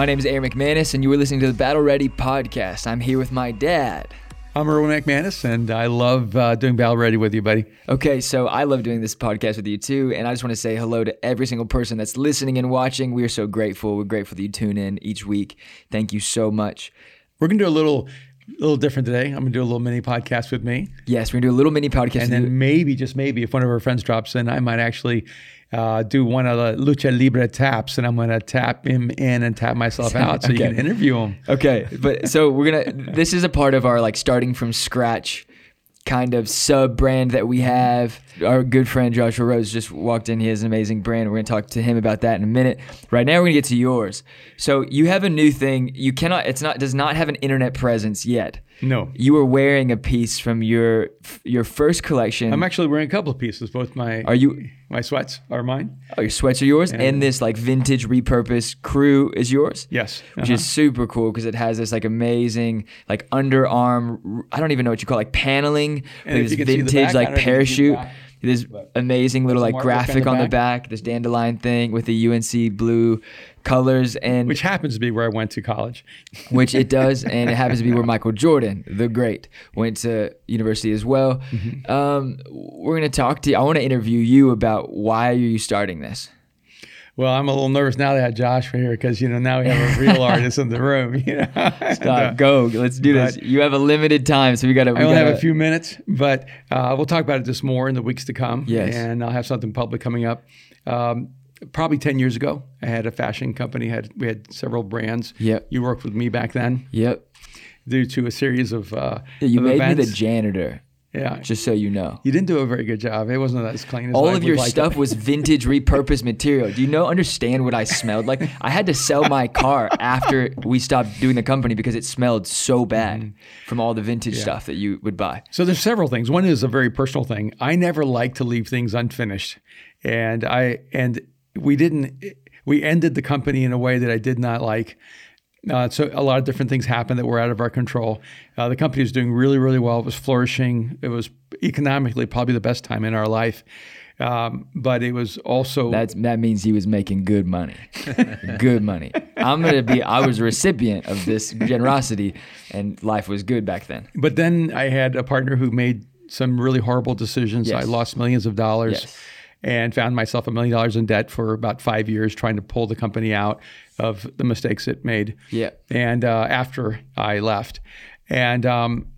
My name is Aaron McManus, and you are listening to the Battle Ready podcast. I'm here with my dad. I'm Erwin McManus, and I love uh, doing Battle Ready with you, buddy. Okay, so I love doing this podcast with you too, and I just want to say hello to every single person that's listening and watching. We are so grateful. We're grateful that you tune in each week. Thank you so much. We're gonna do a little, little different today. I'm gonna do a little mini podcast with me, Yes, we're gonna do a little mini podcast. and with you. then maybe, just maybe, if one of our friends drops in, I might actually uh, do one of the lucha libre taps, and I'm gonna tap him in and tap myself out, so you can interview him. Okay, but so we're gonna. This is a part of our like starting from scratch kind of sub brand that we have. Our good friend Joshua Rhodes just walked in. He has an amazing brand. We're gonna talk to him about that in a minute. Right now, we're gonna get to yours. So you have a new thing. You cannot. It's not. Does not have an internet presence yet. No, You were wearing a piece from your your first collection. I'm actually wearing a couple of pieces. Both my Are you? my sweats are mine. Oh, your sweats are yours, and this like vintage repurposed crew is yours. Yes, which Uh-huh. is super cool because it has this like amazing like underarm I don't even know what you call it, like paneling And like this you can see the vintage back, like don't know if you can see the parachute this amazing little like graphic the on the back. back this dandelion thing with the UNC blue colors and which happens to be where I went to college. which it does, and it happens to be where Michael Jordan, the great, went to university as well. Mm-hmm. Um, we're gonna talk to you. I want to interview you about why are you starting this? Well, I'm a little nervous now that I had Josh right here because you know now we have a real artist in the room. You know, And, uh, go, let's do this. You have a limited time, so we gotta. We I only gotta have a few minutes, but uh, we'll talk about it just more in the weeks to come. Yes. and I'll have something public coming up. Um, probably ten years ago, I had a fashion company. Had we had several brands. Yep. You worked with me back then, Yep. due to a series of uh, You of made me the janitor, yeah. just so you know. you didn't do a very good job. It wasn't as clean as All of your like it. stuff was vintage, repurposed material. Do you know, understand what I smelled like? I had to sell my car after we stopped doing the company because it smelled so mm-hmm. bad from all the vintage stuff that you would buy. So there's several things. One is a very personal thing. I never like to leave things unfinished, and I and we didn't. We ended the company in a way that I did not like. Uh, so a lot of different things happened that were out of our control. Uh, the company was doing really, really well. It was flourishing. It was economically probably the best time in our life. Um, but it was also That's that means he was making good money, good money. I'm gonna be. I was a recipient of this generosity, and life was good back then. But then I had a partner who made some really horrible decisions. Yes. I lost millions of dollars Yes. And found myself a million dollars in debt for about five years trying to pull the company out of the mistakes it made. Yeah. And uh, after I left, and um,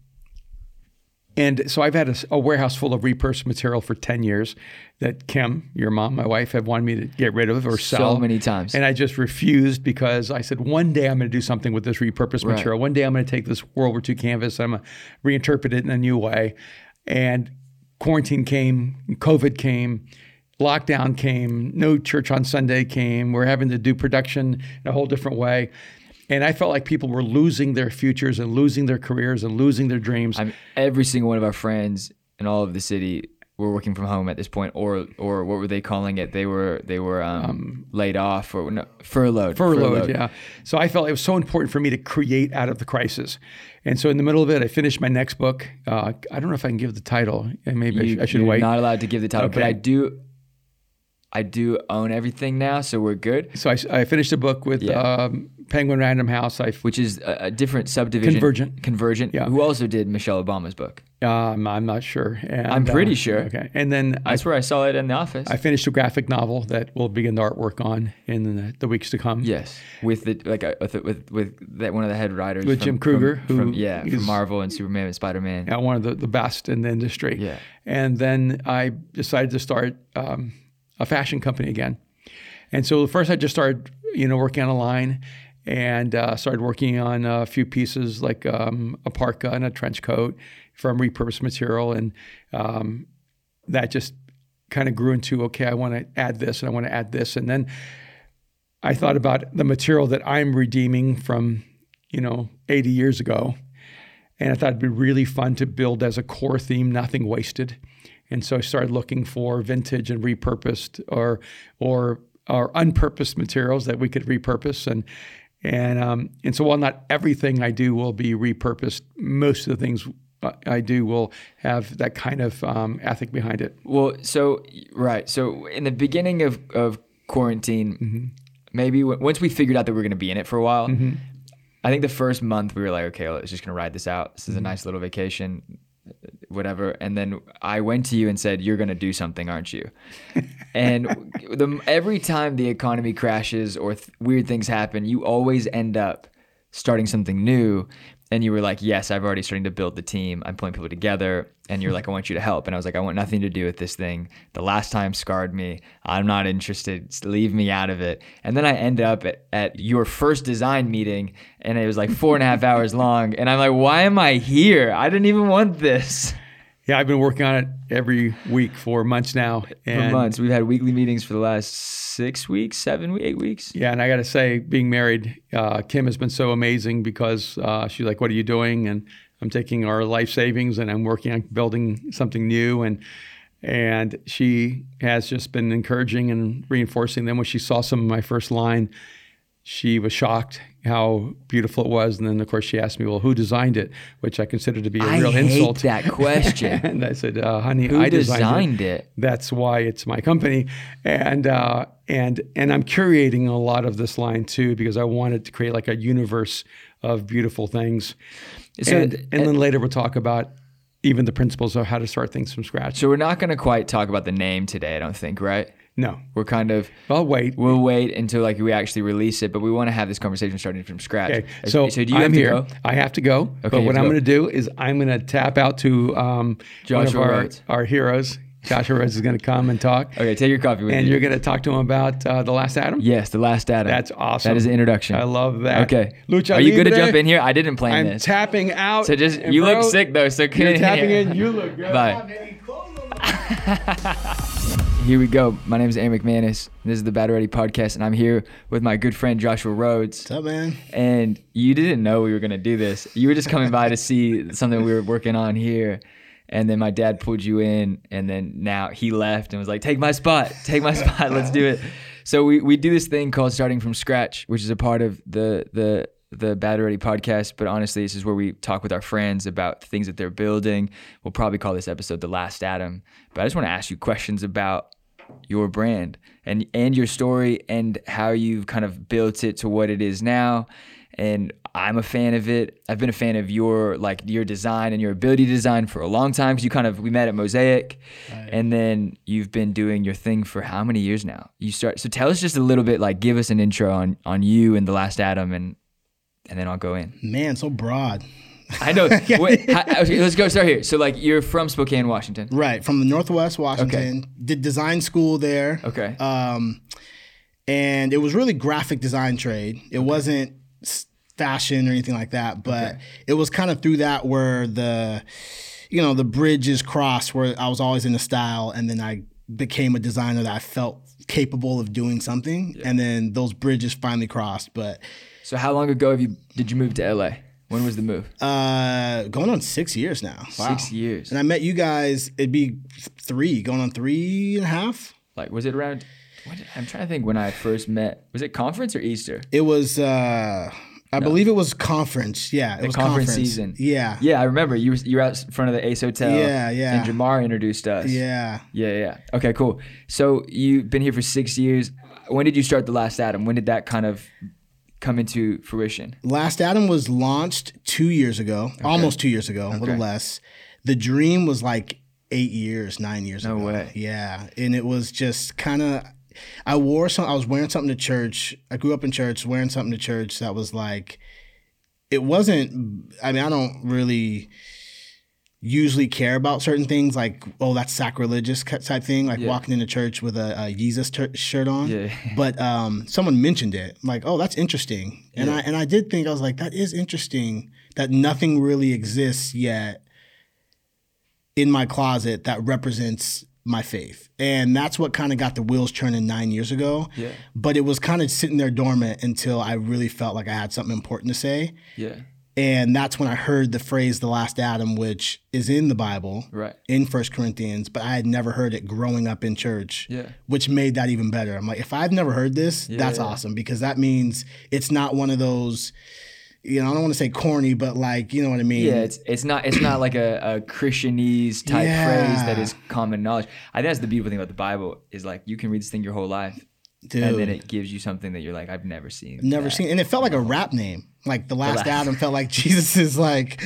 and so I've had a, a warehouse full of repurposed material for ten years that Kim, your mom, my wife, have wanted me to get rid of or sell So many times. and I just refused because I said one day I'm going to do something with this repurposed Right. material. One day I'm going to take this World War II canvas, I'm going to reinterpret it in a new way. And quarantine came, COVID came, lockdown came, no church on Sunday came. We're having to do production in a whole different way. And I felt like people were losing their futures and losing their careers and losing their dreams. I mean, every single one of our friends in all of the city were working from home at this point, or or what were they calling it? They were they were um, laid off or no, furloughed. furloughed, yeah. So I felt it was so important for me to create out of the crisis. And so in the middle of it, I finished my next book. Uh, I don't know if I can give the title. And maybe I, You, I should wait. not allowed to give the title, but I do. I do own everything now, so we're good. so I finished a book with Yeah. um, Penguin Random House. I f- Which is a, a different subdivision. Convergent. Convergent. Yeah. Who also did Michelle Obama's book. um, I'm not sure. And, I'm pretty uh, sure. Okay. And then I, That's where I saw it in the office. I finished a graphic novel that we'll begin the artwork on in the, the weeks to come. yes, with the like uh, with with, with that one of the head writers With from- Jim Krueger, from, from- who yeah is- from Marvel and Superman and Spider Man. Yeah, one of the, the best in the industry. Yeah. And then I decided to start um, a fashion company again. And so first I just started, you know, working on a line and uh, started working on a few pieces like um, a parka and a trench coat from repurposed material. And um, that just kind of grew into, okay, I want to add this and I want to add this. And then I thought about the material that I'm redeeming from, you know, 80 years ago. And I thought it'd be really fun to build as a core theme, nothing wasted. And so I started looking for vintage and repurposed or or or unpurposed materials that we could repurpose. And and um, and so while not everything I do will be repurposed, most of the things I do will have that kind of um, ethic behind it. Well, so right, so in the beginning of of quarantine, maybe w- once we figured out that we were going to be in it for a while, I think the first month we were like, okay, let's just going to ride this out. This is a nice little vacation, whatever. And then I went to you and said, you're going to do something, aren't you? and the, every time the economy crashes or th- weird things happen, you always end up starting something new. And you were like, yes, I've already starting to build the team. I'm pulling people together. And you're like, I want you to help. And I was like, I want nothing to do with this thing. The last time scarred me. I'm not interested. Leave me out of it. And then I end up at, at your first design meeting and it was like four and a half hours long. And I'm like, why am I here? I didn't even want this. Yeah, I've been working on it every week for months now. For months. We've had weekly meetings for the last six weeks, seven, eight weeks. Yeah, and I got to say, being married, uh, Kim has been so amazing because uh, she's like, "What are you doing?" And I'm taking our life savings and I'm working on building something new, and and she has just been encouraging and reinforcing them. When she saw some of my first line, she was shocked how beautiful it was, and then of course she asked me, "Well, who designed it?" Which I consider to be a I real hate insult. that question. and I said, uh, "Honey, Who I designed, designed it. it? That's why it's my company, and uh, and and I'm curating a lot of this line too because I wanted to create like a universe of beautiful things. So- and and then later we'll talk about even the principles of how to start things from scratch. So we're not going to quite talk about the name today, I don't think, right? No, We're kind of I'll wait. we'll wait until like we actually release it, but we want to have this conversation starting from scratch. Okay, Uh, so, do you I'm have to here. go? I have to go. you but what I'm going to do is I'm going to tap out to um, one of Joshua our, Rhodes. our heroes. Joshua Rhodes is going to come and talk, Okay, take your coffee with and you. you're going to talk to him about uh, the last Adam. yes, the last Adam. That's awesome. That is the introduction. I love that. Okay. Lucha Are you good to jump in here? I didn't plan I'm this. tapping out. so just and you look sick though, so can You're tapping in. You look good. Bye. Here we go. My name is Aaron McManus. This is the Battle Ready podcast, and I'm here with my good friend Joshua Rhodes. What's up, man? And you didn't know we were gonna do this. You were just coming by to see something we were working on here. And then my dad pulled you in, and then now he left and was like, "Take my spot, take my spot, let's do it." So we, we do this thing called starting from scratch, which is a part of the the the Battle Ready podcast. But honestly, this is where we talk with our friends about things that they're building. We'll probably call this episode "The Last Adam." But I just want to ask you questions about your brand and and your story and how you've kind of built it to what it is now and I'm a fan of it. I've been a fan of your like your design and your ability to design for a long time because you kind of we met at Mosaic, and then you've been doing your thing for how many years now? You start so tell us just a little bit like give us an intro on on you and the Last Adam and and then I'll go in. Man, so broad. I know. Wait, how, okay, let's go start here. So like you're from Spokane, Washington. Right from the Northwest Washington. Okay. Did design school there. Okay. Um, and it was really graphic design trade. It wasn't fashion or anything like that, but it was kind of through that where the, you know, the bridges crossed where I was always into style, and then I became a designer that I felt capable of doing something, and then those bridges finally crossed. But So how long ago have you did you move to LA? When was the move? uh, going on six years now. Wow. Six years. And I met you guys. It'd be three, going on three and a half. Like was it around? Did, I'm trying to think when I first met. Was it conference or Easter? It was, uh, I believe it was conference. Yeah, it was conference season. Yeah, Yeah, I remember you were you were out in front of the Ace Hotel. Yeah, yeah. And Jamar introduced us. yeah. Yeah, yeah. Okay, cool. So you've been here for six years. When did you start the Last Adam? When did that kind of come into fruition? Last Adam was launched two years ago, almost two years ago, a little less. The Dream was like eight years, nine years No ago. way. Yeah, and it was just kind of. I wore some. I was wearing something to church. I grew up in church, wearing something to church that was like. It wasn't. I mean, I don't really usually care about certain things like oh that's sacrilegious type thing like Yeah. walking into church with a, a Jesus ter- shirt on Yeah. but um, someone mentioned it I'm like oh that's interesting and I and I did think I was like that is interesting that nothing really exists yet in my closet that represents my faith and that's what kind of got the wheels turning nine years ago Yeah. but it was kind of sitting there dormant until I really felt like I had something important to say Yeah. And that's when I heard the phrase "the last Adam," which is in the Bible, Right. in First Corinthians, but I had never heard it growing up in church. Yeah. Which made that even better. I'm like, if I've never heard this, that's Yeah. awesome because that means it's not one of those, you know, I don't want to say corny, but like, you know what I mean? Yeah, it's it's not it's not like a, a Christianese type Yeah. phrase that is common knowledge. I think that's the beautiful thing about the Bible is like you can read this thing your whole life and then it gives you something that you're like, I've never seen. Never that. seen, and it felt like a rap name. Like the last Last- Adam felt like Jesus is like,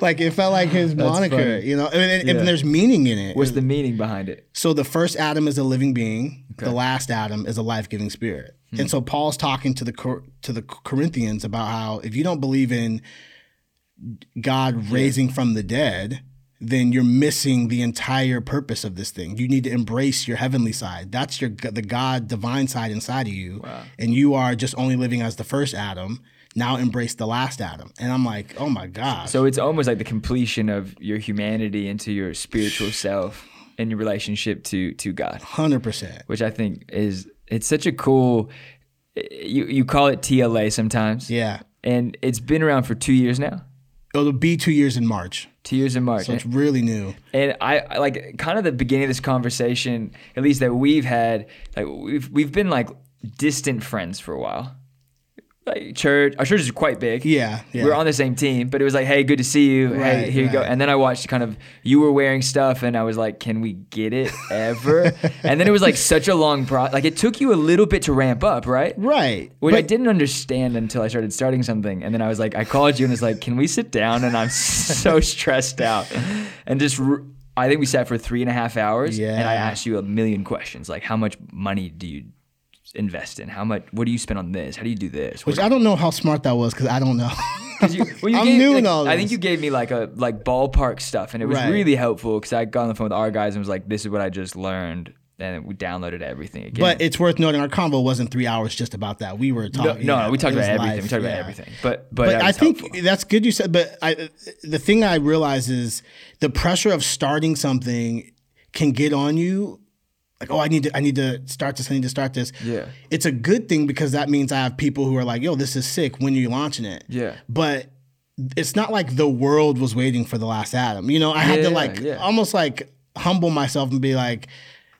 like it felt like his moniker. funny. You know, and, and, and there's meaning in it. What's the meaning behind it? So the first Adam is a living being. The last Adam is a life-giving spirit. Hmm. And so Paul's talking to the to the Corinthians about how if you don't believe in God raising from the dead, then you're missing the entire purpose of this thing. You need to embrace your heavenly side. That's your the God divine side inside of you. And you are just only living as the first Adam. Now embrace the last Adam. And I'm like, "Oh my God. So it's almost like the completion of your humanity into your spiritual self and your relationship to to God, 100%. which I think is it's such a cool. You you call it TLA sometimes, Yeah. and it's been around for two years now. It'll be 2 years in March. Two years in March. So it's really new. And I I like kind of the beginning of this conversation, at least that we've had, like we've we've been like distant friends for a while. Like church, our church is quite big. Yeah, yeah. We are on the same team, but it was like, hey, good to see you. Right, hey, here you go. And then I watched kind of you were wearing stuff, and I was like, can we get it ever? and then it was like such a long process. Like it took you a little bit to ramp up, right? Right. Which I didn't understand until I started starting something. And then I was like, I called you and was like, can we sit down? And I'm so stressed out. And just, r- I think we sat for three and a half hours. yeah. And I asked you a million questions like, how much money do you invest in? How much, what do you spend on this? How do you do this? Which I don't know how smart that was because I don't know. you- well, you I'm gave- new like, in all I think you gave me like a like ballpark stuff, and it was Right. really helpful because I got on the phone with our guys and was like, "This is what I just learned," and we downloaded everything again. But it's worth noting our convo wasn't three hours just about that. We were talking. no, yeah, we talked about everything. life, we talked yeah. about everything. But but, But I think helpful. that's good you said. But I, the thing I realize is the pressure of starting something can get on you. Like, oh, I need to, I need to start this. I need to start this. Yeah. It's a good thing because that means I have people who are like, yo, this is sick. When are you launching it? Yeah. But it's not like the world was waiting for the last Adam. You know, I had Yeah, to like yeah. almost like humble myself and be like,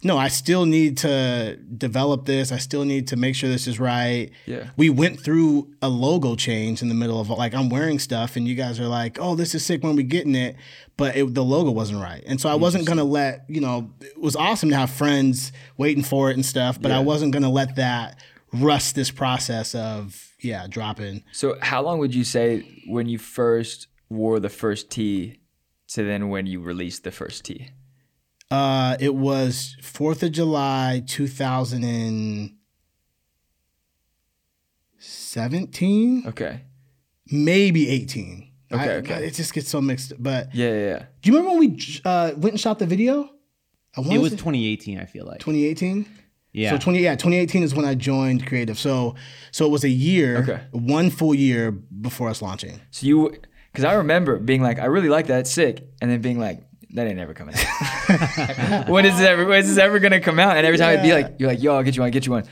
no, I still need to develop this. I still need to make sure this is right. Yeah. We went through a logo change in the middle of like I'm wearing stuff and you guys are like, "Oh, this is sick when we getting it," but it, the logo wasn't right. And so I wasn't going to let, you know, it was awesome to have friends waiting for it and stuff, but I wasn't going to let that rust this process of yeah, dropping. So how long would you say when you first wore the first tee to then when you released the first tee? Uh, it was Fourth of July, two thousand and seventeen, Okay. maybe eighteen. Okay, I- okay. It just gets so mixed. But Yeah, yeah, yeah. do you remember when we uh, went and shot the video? I It was 2018, I feel like. 2018. yeah. So 20 yeah, 2018 is when I joined Creative. So so it was a year, Okay. one full year before us launching. So you, because I remember being like, I really like that, sick, and then being like, that ain't ever coming out. when is this ever? When is this ever gonna come out? And every time I'd be like, you're like, yo, I'll get you one, I'll get you one.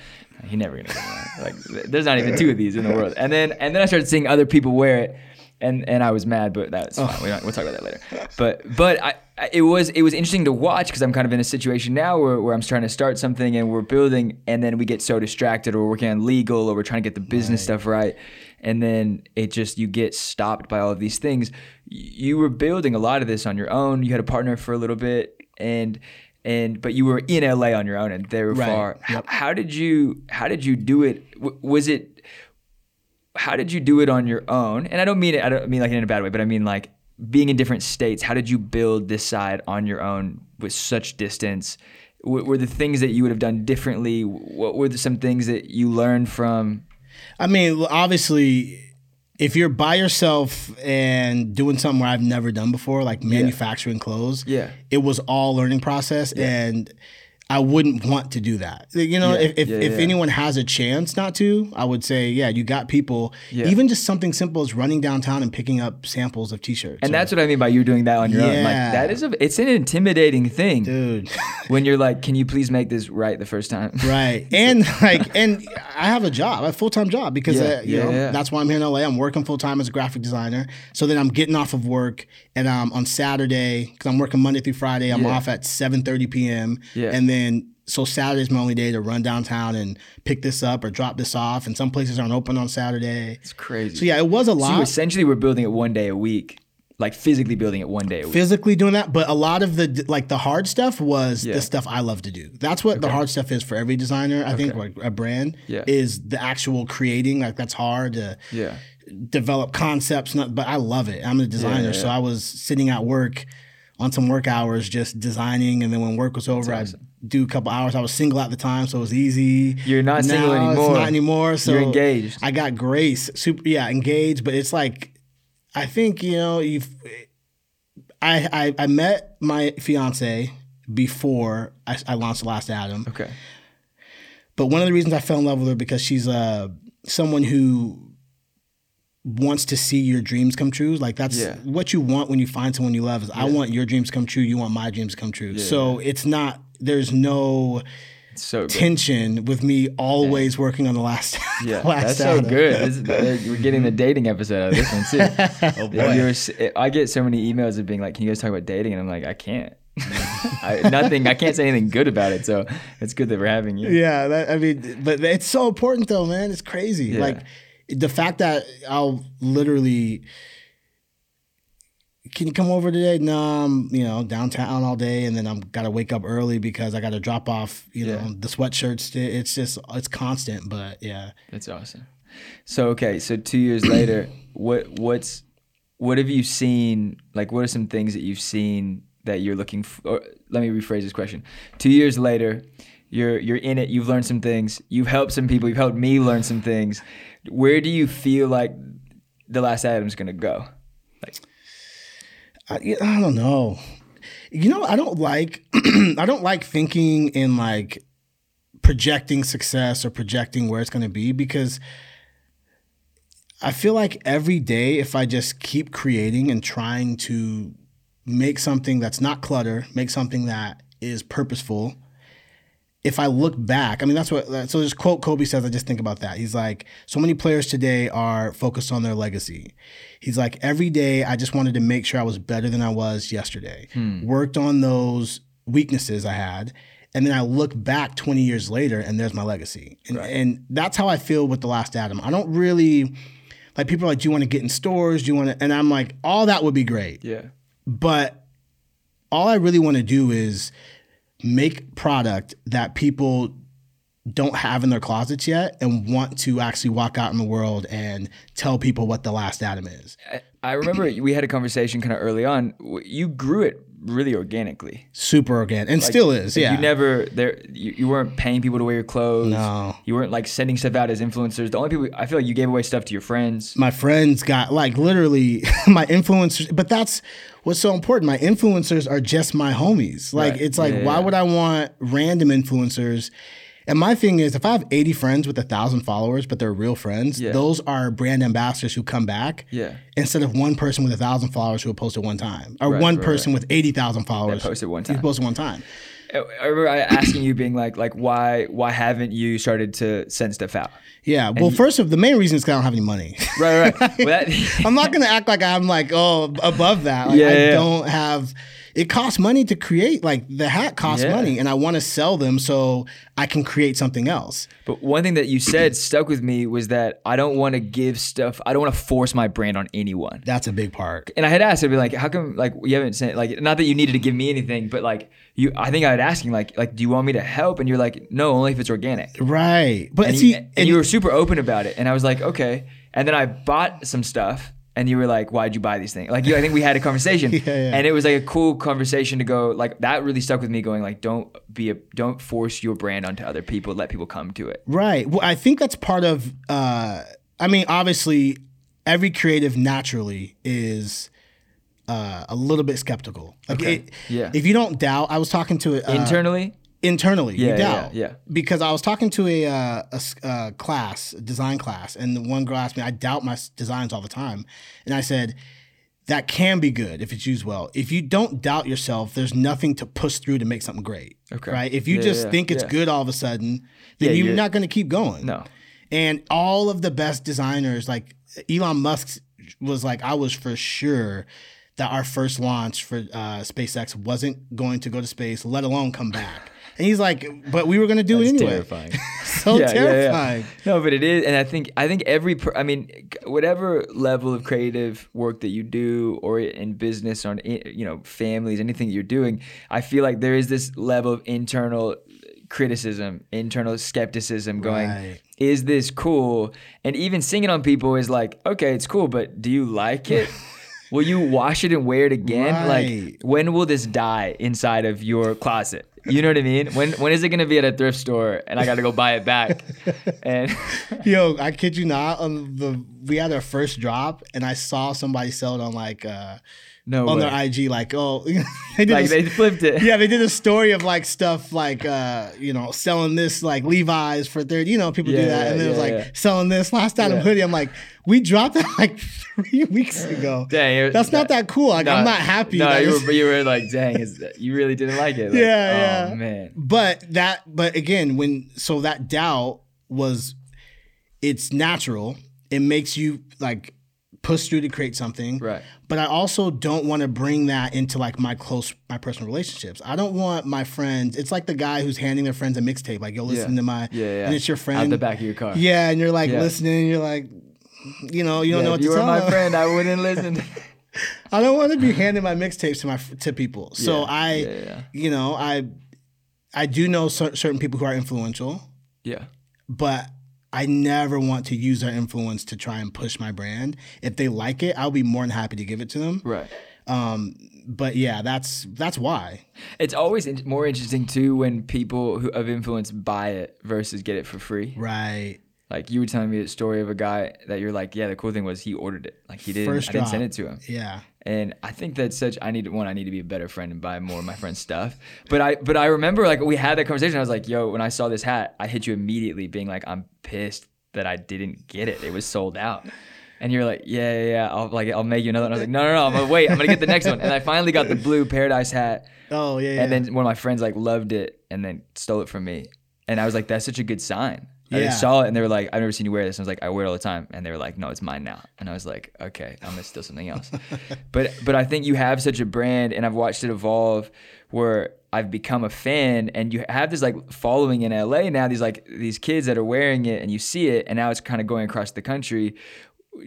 He never gonna come out. Like, there's not even two of these in the world. And then and then I started seeing other people wear it, and and I was mad, but that's oh. fine. We don't, we'll talk about that later. But but I. I- It was it was interesting to watch because I'm kind of in a situation now where, where I'm trying to start something and we're building and then we get so distracted or we're working on legal or we're trying to get the business stuff right and then it just you get stopped by all of these things you were building a lot of this on your own you had a partner for a little bit and and but you were in LA on your own and they were Right. far how, Yep. how did you how did you do it W- was it how did you do it on your own? And I don't mean it. I don't mean like in a bad way, but I mean like being in different states. How did you build this side on your own with such distance? W- were the things that you would have done differently? What were the, some things that you learned from? I mean, obviously, if you're by yourself and doing something where I've never done before, like manufacturing clothes, Yeah. it was all learning process, and I wouldn't want to do that. You know, Yeah, if if, yeah, if yeah. anyone has a chance not to, I would say, yeah, you got people. Yeah. Even just something simple as running downtown and picking up samples of T-shirts. And that's what I mean by you doing that on your own. Like that is a, it's an intimidating thing dude. when you're like, can you please make this right the first time? Right. And like and I have a job, a full-time job because Yeah, uh, you know, that's why I'm here in LA. I'm working full-time as a graphic designer. So then I'm getting off of work and um on Saturday cuz I'm working Monday through Friday, I'm off at 7:30 p.m. Yeah. And then so Saturday's my only day to run downtown and pick this up or drop this off and some places aren't open on Saturday. It's crazy. So yeah, it was a So you lot. essentially were building it one day a week. like physically building it one day a week. physically doing that but a lot of the like the hard stuff was Yeah. the stuff i love to do that's what the hard stuff is for every designer i think like a brand Yeah. is the actual creating like that's hard to Yeah. develop concepts not, but i love it i'm a designer yeah, so i was sitting at work on some work hours just designing and then when work was over i'd do a couple hours i was single at the time so it was easy You're not single Now anymore. it's not anymore so You're engaged. i got grace super yeah engaged but it's like i think you know you've I, I, I met my fiance before I, I launched The Last Adam. Okay. But one of the reasons I fell in love with her because she's uh, someone who wants to see your dreams come true. Like that's Yeah. what you want when you find someone you love is I want your dreams come true, you want my dreams come true. so it's not there's no so good. tension with me always working on the last Yeah, last that's so good. This is- uh, we're getting the dating episode out of this one too. oh boy. I get so many emails of being like, "Can you guys talk about dating?" And I'm like, "I can't. I, nothing. I can't say anything good about it." So it's good that we're having you. Yeah, that, I mean, but it's so important though, man. It's crazy. Yeah. Like the fact that I'll literally, can you come over today? No, I'm you know downtown all day, and then I'm got to wake up early because I got to drop off you know the sweatshirts. It's just it's constant, but yeah. That's awesome. So okay, so two years later, what what's what have you seen? Like, what are some things that you've seen that you're looking for? Let me rephrase this question. Two years later, you're you're in it. You've learned some things. You've helped some people. You've helped me learn some things. Where do you feel like the last Adam's gonna go? Like, I, I don't know. You know, I don't like I don't like thinking in like projecting success or projecting where it's going to be because I feel like every day if I just keep creating and trying to make something that's not clutter, make something that is purposeful, if I look back, I mean, that's what, so this quote Kobe says, I just think about that. He's like, so many players today are focused on their legacy. He's like, every day I just wanted to make sure I was better than I was yesterday. Hmm. Worked on those weaknesses I had. And then I look back 20 years later and there's my legacy. And, and that's how I feel with The Last Adam. I don't really, like, people are like, do you want to get in stores? Do you want to, and I'm like, all that would be great yeah, but all I really want to do is make product that people don't have in their closets yet and want to actually walk out in the world and tell people what the last Adam is. I, remember we had a conversation kind of early on. You grew it really organically. Super organic and still is. Yeah. You never there. You, you weren't paying people to wear your clothes. No. You weren't like sending stuff out as influencers. The only people I feel like you gave away stuff to your friends. my friends got like literally my influencers but that's what's so important my influencers are just my homies like Right. it's like Yeah, why yeah. would i want random influencers and my thing is if i have 80 friends with a thousand followers but they're real friends Yeah. those are brand ambassadors who come back Yeah. instead of one person with a thousand followers who will post it one time or Right, one right, person with 80,000 followers posted one who time. posted one time I remember I asking you being like, like why why haven't you started to send stuff out? yeah well first of the main reason is because i don't have any money Right, right. well, that, I'm not gonna act like I'm like oh above that. Like, Yeah, I yeah. don't have. It costs money to create. Like the hat costs Yeah. money, and I want to sell them so I can create something else. but one thing that you said stuck with me was that I don't want to give stuff. I don't want to force my brand on anyone. That's a big part. And I had asked, I'd be like, how come like you haven't sent like not that you needed to give me anything, but like you I think I had asking like like do you want me to help? And you're like, no, only if it's organic. Right, but And, see, you, and you were super open about it, and I was like, okay. And then I bought some stuff, and you were like, why'd you buy these things? Like, you, I think we had a conversation, yeah. and it was like a cool conversation to go. Like that really stuck with me. Going like, don't be a, don't force your brand onto other people. Let people come to it. right. Well, I think that's part of. Uh, I mean, obviously, every creative naturally is. Uh, a little bit skeptical. Like, it, Yeah. If you don't doubt, I was talking to uh, Internally, internally. Yeah, you yeah, doubt. yeah. Because I was talking to a, uh, a s- uh, class, a design class, and the one girl asked me, I doubt my designs all the time. And I said, that can be good if it's used well. If you don't doubt yourself, there's nothing to push through to make something great. Okay. Right? If you Yeah, just yeah, think it's yeah. good all of a sudden, then Yeah, you're you're- not going to keep going. no. And all of the best designers, like Elon Musk was like, I was for sure that our first launch for uh, SpaceX wasn't going to go to space, let alone come back. And he's like, but we were going to do it anyway. terrifying. so terrifying. No, but it is, and I think I think every, per, I mean, whatever level of creative work that you do, or in business, or in, you know, families, anything you're doing, I feel like there is this level of internal criticism, internal skepticism, going, Right. is this cool? And even singing on people is like, okay, it's cool, but do you like it? will you wash it and wear it again? Right. Like, when will this die inside of your closet? You know what I mean? When when is it gonna be at a thrift store and I gotta go buy it back? And Yo, I kid you not. On the we had our first drop, and I saw somebody sell it on like uh, no on way. their IG, like oh, they did like a- they flipped it. yeah, they did a story of like stuff like uh, you know, selling this like Levi's for thirty. You know, people do Yeah, that, and then it was like yeah. selling this last Adam Yeah. hoodie. I'm like, we dropped that like three weeks ago. Dang, That's not that cool. Like, I'm not happy. No, you were, you were like, dang, is that, you really didn't like it. Like, Yeah, oh, yeah. man. but that but again when so that doubt was it's natural it makes you like push through to create something Right. but i also don't want to bring that into like my close my personal relationships i don't want my friends it's like the guy who's handing their friends a mixtape like yo listen Yeah. to my Yeah, yeah. and it's your Out friend the back of your car. yeah and you're like Yeah. listening and you're like you know you don't Yeah, know what if you to were tell my them. friend, I wouldn't listen. i don't want to be handing my mixtapes to my to people so i you know i i do know cer- certain people who are influential yeah. but I never want to use their influence to try and push my brand. If they like it, I'll be more than happy to give it to them. Right. Um, but yeah, that's that's why. It's always in- more interesting too when people who of influence buy it versus get it for free. Right. Like you were telling me the story of a guy that you're like, yeah, the cool thing was he ordered it. Like he didn't, First I didn't send it to him. Yeah. And I think that's such. I need one. I need to be a better friend and buy more of my friend's stuff. But I, but I remember like we had that conversation. I was like, "Yo, when I saw this hat, I hit you immediately, being like, I'm pissed that I didn't get it. It was sold out." And you're like, "Yeah, yeah, yeah. I'll like, I'll make you another." one. I was like, "No, no, no. I'm gonna wait. I'm gonna get the next one." And I finally got the blue Paradise hat. Oh yeah. yeah. And then one of my friends like loved it and then stole it from me. And I was like, "That's such a good sign." I Yeah. just saw it and they were like, I've never seen you wear this. And I was like, I wear it all the time. And they were like, No, it's mine now. And I was like, Okay, I'm gonna steal something else. but but I think you have such a brand and I've watched it evolve where I've become a fan and you have this like following in LA now, these like these kids that are wearing it and you see it and now it's kind of going across the country.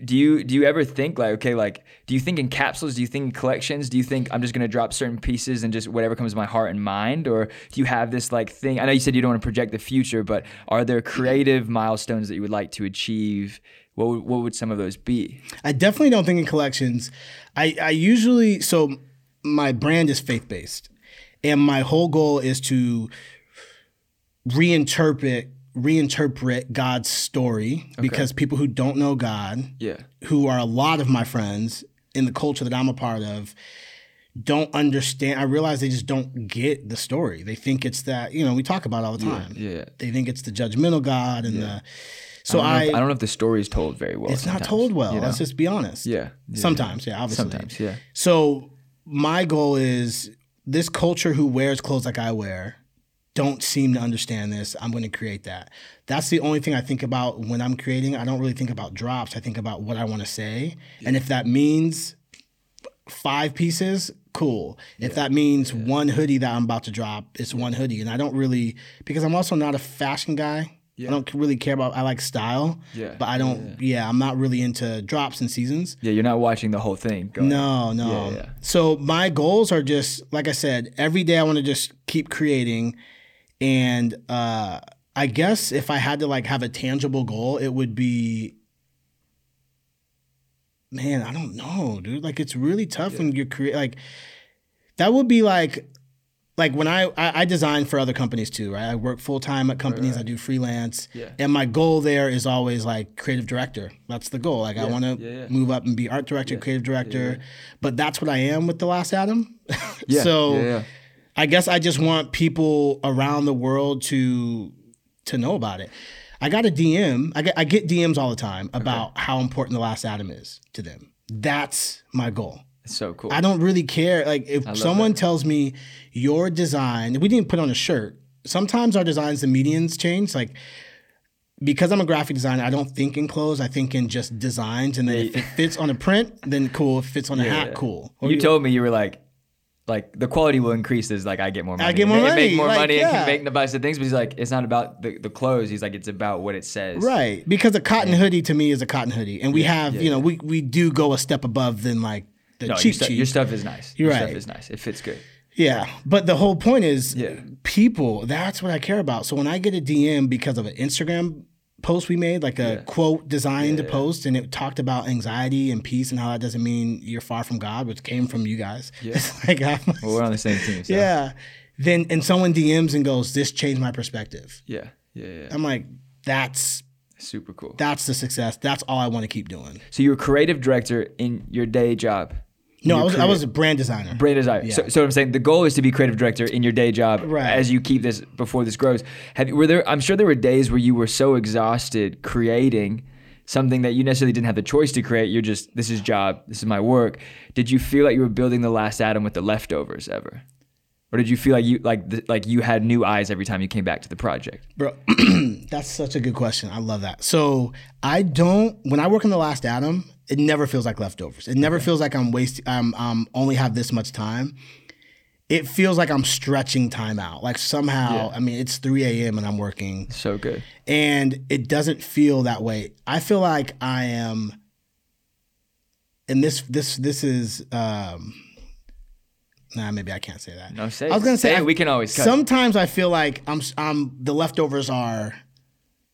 Do you do you ever think like okay like do you think in capsules do you think in collections do you think I'm just gonna drop certain pieces and just whatever comes to my heart and mind? Or do you have this like thing I know you said you don't want to project the future but are there creative milestones that you would like to achieve? What would, what would some of those be? I definitely don't think in collections. I, I usually so my brand is faith based, and my whole goal is to reinterpret reinterpret God's story because people who don't know God, yeah who are a lot of my friends in the culture that I'm a part of, don't understand. I realize they just don't get the story. They think it's that you know we talk about it all the time. yeah. They think it's the judgmental God and the. So I don't, know I, if, I don't know if the story is told very well it's not told well. you know? Let's just be honest. yeah, yeah Sometimes, yeah, obviously. sometimes yeah So my goal is this culture who wears clothes like I wear don't seem to understand this. I'm going to create that. That's the only thing I think about when I'm creating. I don't really think about drops. I think about what I want to say. And if that means five pieces, cool. If that means one hoodie that I'm about to drop, it's one hoodie. And I don't really because I'm also not a fashion guy. I don't really care about I like style. Yeah. But I don't yeah, I'm not really into drops and seasons. yeah you're not watching the whole thing going, No, no. Yeah, yeah. So my goals are just like I said, every day I want to just keep creating and uh I guess if I had to like have a tangible goal, it would be man, I don't know, dude. Like it's really tough when you're create like that would be like like when I, I I design for other companies too, right? I work full time at companies. I do freelance, Yeah. and my goal there is always like creative director. That's the goal. Like I want to yeah, yeah. move up and be art director, creative director. But that's what I am with the Last Adam. yeah so yeah, yeah. I guess I just want people around the world to to know about it. I got a DM. I get I get DMs all the time about how important the Last Adam is to them. That's my goal. it's so cool I don't really care. Like if someone tells me your design, we didn't put on a shirt. Sometimes our designs, the medians change. Like because I'm a graphic designer, I don't think in clothes. I think in just designs. And then if it fits on a print, then cool. If it fits on a hat, yeah. cool. Or you told me you were like like the quality will increase as like I get more money. I get more and money, make more like, money, and yeah. can make the best of things. But he's like, it's not about the, the clothes. He's like, it's about what it says. Right. Because a cotton hoodie to me is a cotton hoodie. And we have, yeah, you know, we, we do go a step above than like the No, your, cheap stu- cheap. your stuff is nice. You're your stuff is nice. It fits good. Yeah, but the whole point is Yeah. people. That's what I care about. So when I get a DM because of an Instagram post we made, like a Yeah. quote designed to post, and it talked about anxiety and peace and how that doesn't mean you're far from God, which came from you guys. Yeah. Like, Well, we're on the same team. So. yeah. Then and someone DMs and goes, "This changed my perspective." Yeah. Yeah. Yeah. I'm like, that's Super cool. that's the success. That's all I want to keep doing. So you're a creative director in your day job. No, I was I was a brand designer. Brand design. So, Yeah. so I'm saying the goal is to be creative director in your day job Right. as you keep this before this grows. Have were there? I'm sure there were days where you were so exhausted creating something that you necessarily didn't have the choice to create. You're just this is job. This is my work. Did you feel like you were building the last Adam with the leftovers ever, or did you feel like you like th- like you had new eyes every time you came back to the project? Bro, that's such a good question. I love that. So I don't when I work in the last Adam, it never feels like leftovers. It never feels like I'm wasting. I'm um only have this much time. It feels like I'm stretching time out. Like somehow, I mean, it's 3 a.m. and I'm working, So good. and it doesn't feel that way. I feel like I am, and this this this is um. Nah, maybe I can't say that. No, say I was gonna say, Say. I- We can always cut. Sometimes I feel like I'm I'm the leftovers are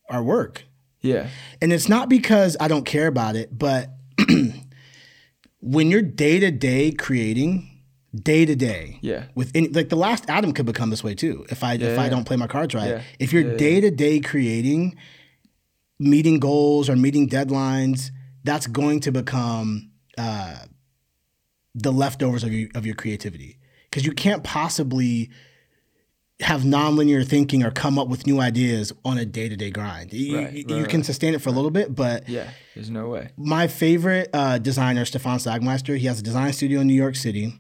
are work. Yeah. And it's not because I don't care about it, but when you're day to day creating, day to day, Yeah. with any, like the last Adam could become this way too. If I if I don't play my cards right, Yeah. if you're day to day creating, meeting goals or meeting deadlines, that's going to become uh, the leftovers of your of your creativity because you can't possibly have nonlinear thinking or come up with new ideas on a day to day grind. You, Right, you- right, you can sustain it for a little bit, but Yeah. There's no way. my favorite uh, designer, Stefan Sagmeister, he has a design studio in New York City.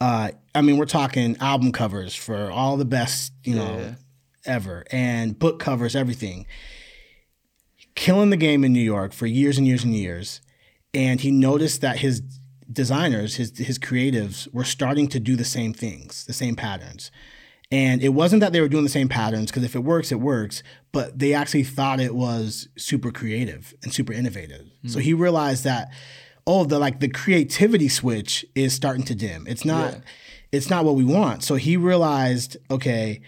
Uh, I mean, we're talking album covers for all the best, you know, Yeah. ever, and book covers, everything. Killing the game in New York for years and years and years, and he noticed that his designers, his his creatives, were starting to do the same things, the same patterns. And it wasn't that they were doing the same patterns, because if it works, it works, but they actually thought it was super creative and super innovative. Hmm. So he realized that, oh, the like the creativity switch is starting to dim. It's not Yeah. it's not what we want. So he realized, okay,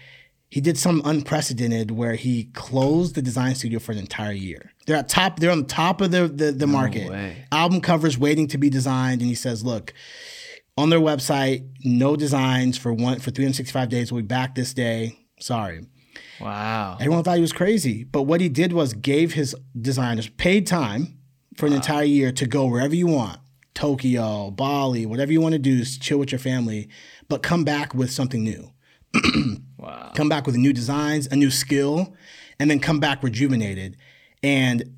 he did some unprecedented where he closed the design studio for an entire year. They're at top, they're on the top of the the, the market. way. Album covers waiting to be designed. And he says, look, on their website, no designs for one for 365 days. We'll be back this day. Sorry. Wow. Everyone thought he was crazy. But what he did was gave his designers paid time for an entire year to go wherever you want. Tokyo, Bali, whatever you want to do, is chill with your family, but come back with something new. Wow. Come back with new designs, a new skill, and then come back rejuvenated. And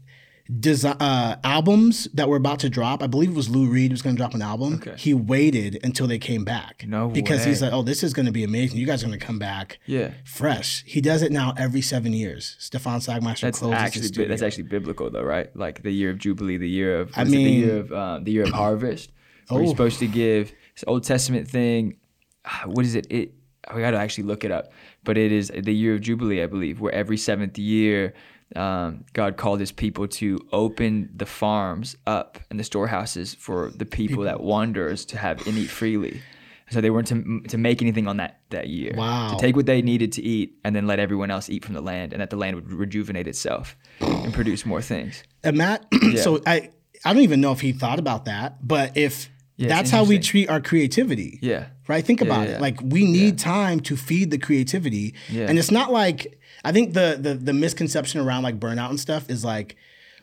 desi- uh, albums that were about to drop, I believe it was Lou Reed was going to drop an album. Okay. He waited until they came back. No Because he's like, oh, this is going to be amazing. You guys are going to come back Yeah. fresh. He does it now every seven years. Stefan Sagmeister That's closes actually bi- that's actually biblical though, right? Like the year of jubilee, the year of I it, the year of um, the year of harvest. Where you're Oh. supposed to give an Old Testament thing. ah, What is it? It we got to actually look it up. But it is the year of jubilee, I believe, where every seventh year. Um, God called His people to open the farms up and the storehouses for the people, that wanderers to have and eat freely. So they weren't to, to make anything on that that year. Wow. To take what they needed to eat and then let everyone else eat from the land, and that the land would rejuvenate itself and produce more things. And Matt, so I I don't even know if he thought about that, but if Yeah, that's how we treat our creativity. Yeah. Right? Think about yeah, it. yeah. Like we need time to feed the creativity. Yeah. And it's not like I think the the the misconception around like burnout and stuff is like,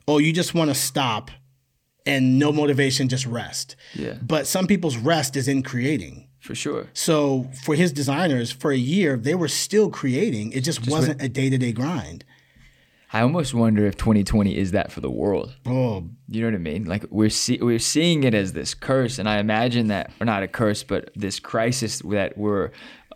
oh, you just want to stop and no motivation, just rest. Yeah. But some people's rest is in creating. For sure. So for his designers, for a year, they were still creating. It just, wasn't a day to day grind. I almost wonder if 2020 is that for the world. Oh, You know what I mean? Like we're see- we're seeing it as this curse, and I imagine that, or not a curse, but this crisis that we're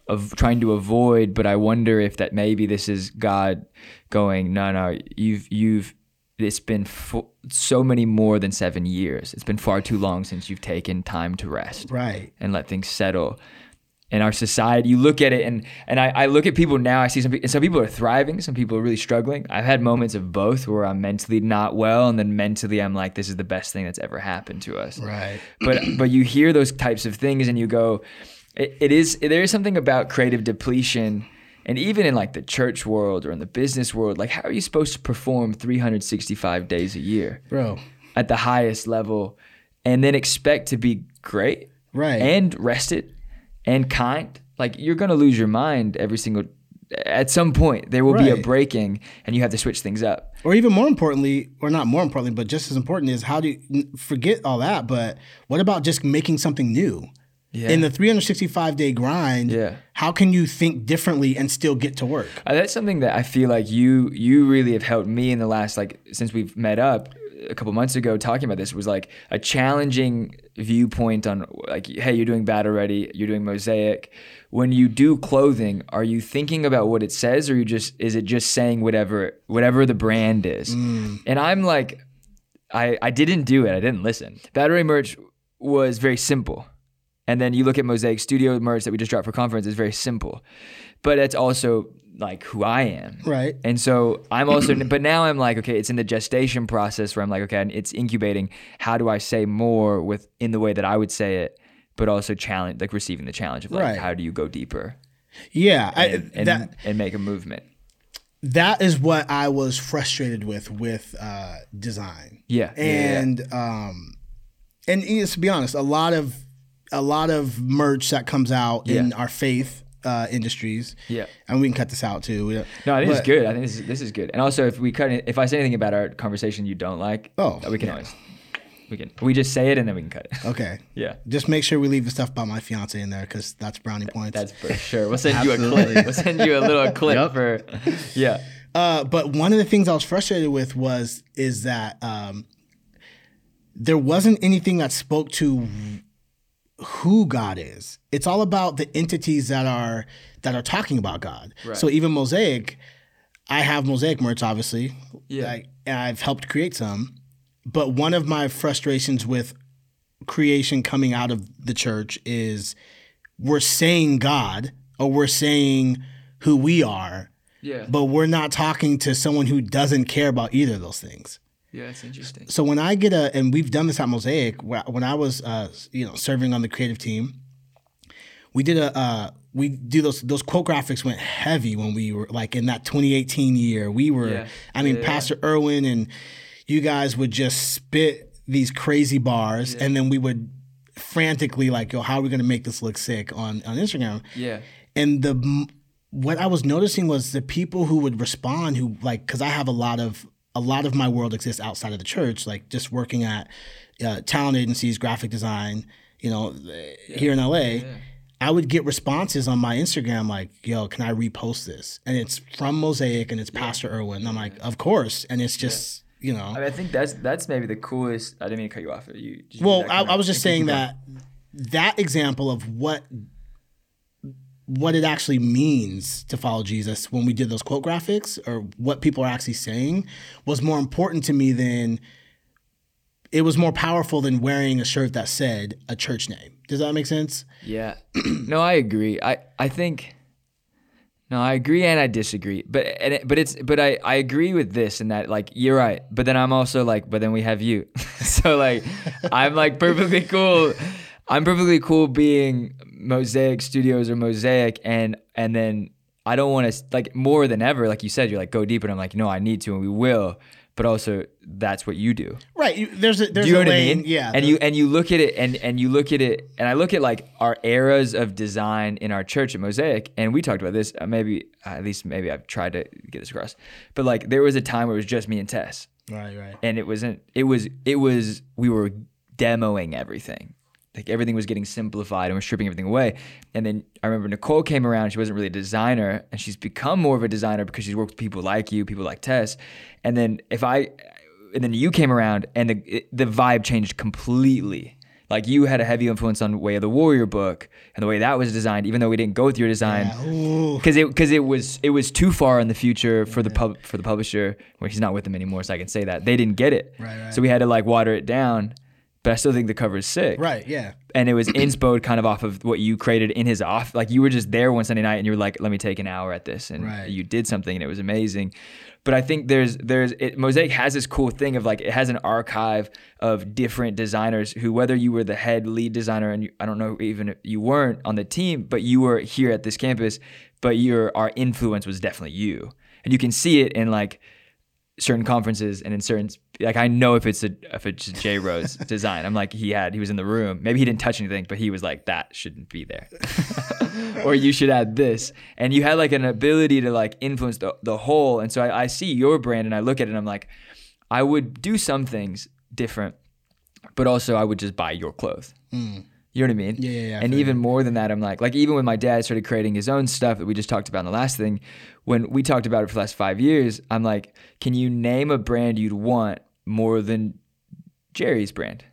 of trying to avoid. But I wonder if that maybe this is God going, no, no, you've you've it's been fo- so many more than seven years. It's been far too long since you've taken time to rest Right. and let things settle. In our society, you look at it, and and I, I look at people now. I see some some people are thriving, some people are really struggling. I've had moments of both where I'm mentally not well, and then mentally I'm like, this is the best thing that's ever happened to us Right. but but you hear those types of things and you go it, it is there is something about creative depletion and even in like the church world or in the business world like how are you supposed to perform 365 days a year Bro. at the highest level and then expect to be great Right. and rested and kind like you're going to lose your mind every single at some point there will be a breaking and you have to switch things up or even more importantly, or not more importantly, but just as important is how do you forget all that? But what about just making something new? yeah In the 365 day grind, Yeah. how can you think differently and still get to work? Uh, that's something that I feel like you you really have helped me in the last like since we've met up a couple months ago talking about this was like a challenging viewpoint on like hey you're doing Battle Ready you're doing mosaic. When you do clothing are you thinking about what it says or you just is it just saying whatever whatever the brand is? Mm. And I'm like I I didn't do it I didn't listen. Battle Ready merch was very simple. And then you look at Mosaic Studio merch that we just dropped for conference, it's very simple. But it's also like who I am. Right. And so I'm also, but now I'm like, okay, it's in the gestation process where I'm like, okay, it's incubating. How do I say more with in the way that I would say it, but also challenge, like receiving the challenge of like, Right. how do you go deeper Yeah. I, and, and, that, and make a movement? that is what I was frustrated with with uh, design. Yeah. yeah, yeah. and um, and to be honest, a lot of a lot of merch that comes out in our faith uh, industries. Yeah. and we can cut this out too. Don't- No, I think it's good. I think this is, this is good. And also, if we cut, it, if I say anything about our conversation you don't like, Oh, we can yeah. always, we can, we just say it and then we can cut it. Okay. Yeah. Just make sure we leave the stuff about my fiance in there because that's brownie points. That's for sure. We'll send you a clip. We'll send you a little clip Yep. for, yeah. Uh, but one of the things I was frustrated with was is that um, there wasn't anything that spoke to who God is. It's all about the entities that are that are talking about God. So even Mosaic, I have Mosaic merch, obviously. Yeah. Like, I've helped create some. But one of my frustrations with creation coming out of the church is we're saying God or we're saying who we are Yeah. but we're not talking to someone who doesn't care about either of those things. Yeah, that's interesting. So when I get a, and we've done this at Mosaic, when I was, uh, you know, serving on the creative team, we did a, uh, we do those those quote graphics went heavy when we were like in that 2018 year. We were, Yeah. I mean, Yeah, yeah. Pastor Erwin and you guys would just spit these crazy bars, and then we would frantically like, yo, how are we going to make this look sick on on Instagram? Yeah. and the what I was noticing was the people who would respond who like because I have a lot of a lot of my world exists outside of the church like just working at uh, talent agencies graphic design you know here in LA I would get responses on my Instagram like yo can I repost this? And it's from Mosaic and it's Pastor Erwin. And I'm like of course. And it's just you know. I, mean, I think that's that's maybe the coolest. I didn't mean to cut you off. You. just- well, I, I was just saying that that example of what what it actually means to follow Jesus when we did those quote graphics or what people are actually saying was more important to me than it was more powerful than wearing a shirt that said a church name. Does that make sense? Yeah. no, I agree. I I think. No, I agree and I disagree. But and it, but it's but I I agree with this and that like you're right. But then I'm also like but then we have you. so like I'm like perfectly cool. I'm perfectly cool being Mosaic Studios or Mosaic and and then I don't want to like more than ever like you said you're like go deep, and I'm like no I need to and we will. But also that's what you do. Right. You, there's a there's Do you know a what lane. I mean? Yeah. And you and you look at it and and you look at it and I look at like our eras of design in our church at Mosaic and we talked about this. Uh, maybe at least maybe I've tried to get this across, but like there was a time where it was just me and Tess, right. Right. and it wasn't. It was it was we were demoing everything. Like everything was getting simplified and we're stripping everything away. And then I remember Nicole came around. She wasn't really a designer, and she's become more of a designer because she's worked with people like you, people like Tess. And then if I, and then you came around, and the it- the vibe changed completely. Like you had a heavy influence on Way of the Warrior book and the way that was designed, even though we didn't go with your design Yeah, because it because it was it was too far in the future for the pub for the publisher. Well, he's not with them anymore, so I can say that they didn't get it. Right, right. So we had to like water it down. But I still think the cover is sick. Right. Yeah. And it was inspo kind of off of what you created in his off. Like you were just there one Sunday night and you were like, "Let me take an hour at this," and Right. you did something and it was amazing. But I think there's there's it, Mosaic has this cool thing of like it has an archive of different designers who whether you were the head lead designer and you, I don't know even if you weren't on the team, but you were here at this campus, but your our influence was definitely you, and you can see it in like certain conferences and in certain like I know if it's a if it's a J Rose design. I'm like he had he was in the room. Maybe he didn't touch anything, but he was like that shouldn't be there. or you should add this. And you had like an ability to like influence the, the whole. And so I, I see your brand and I look at it and I'm like, I would do some things different, but also I would just buy your clothes. Hmm. You know what I mean? Yeah, yeah, yeah, And even more than that, I'm like, like even when my dad started creating his own stuff that we just talked about in the last thing, when we talked about it for the last five years, I'm like, can you name a brand you'd want more than Jerry's brand?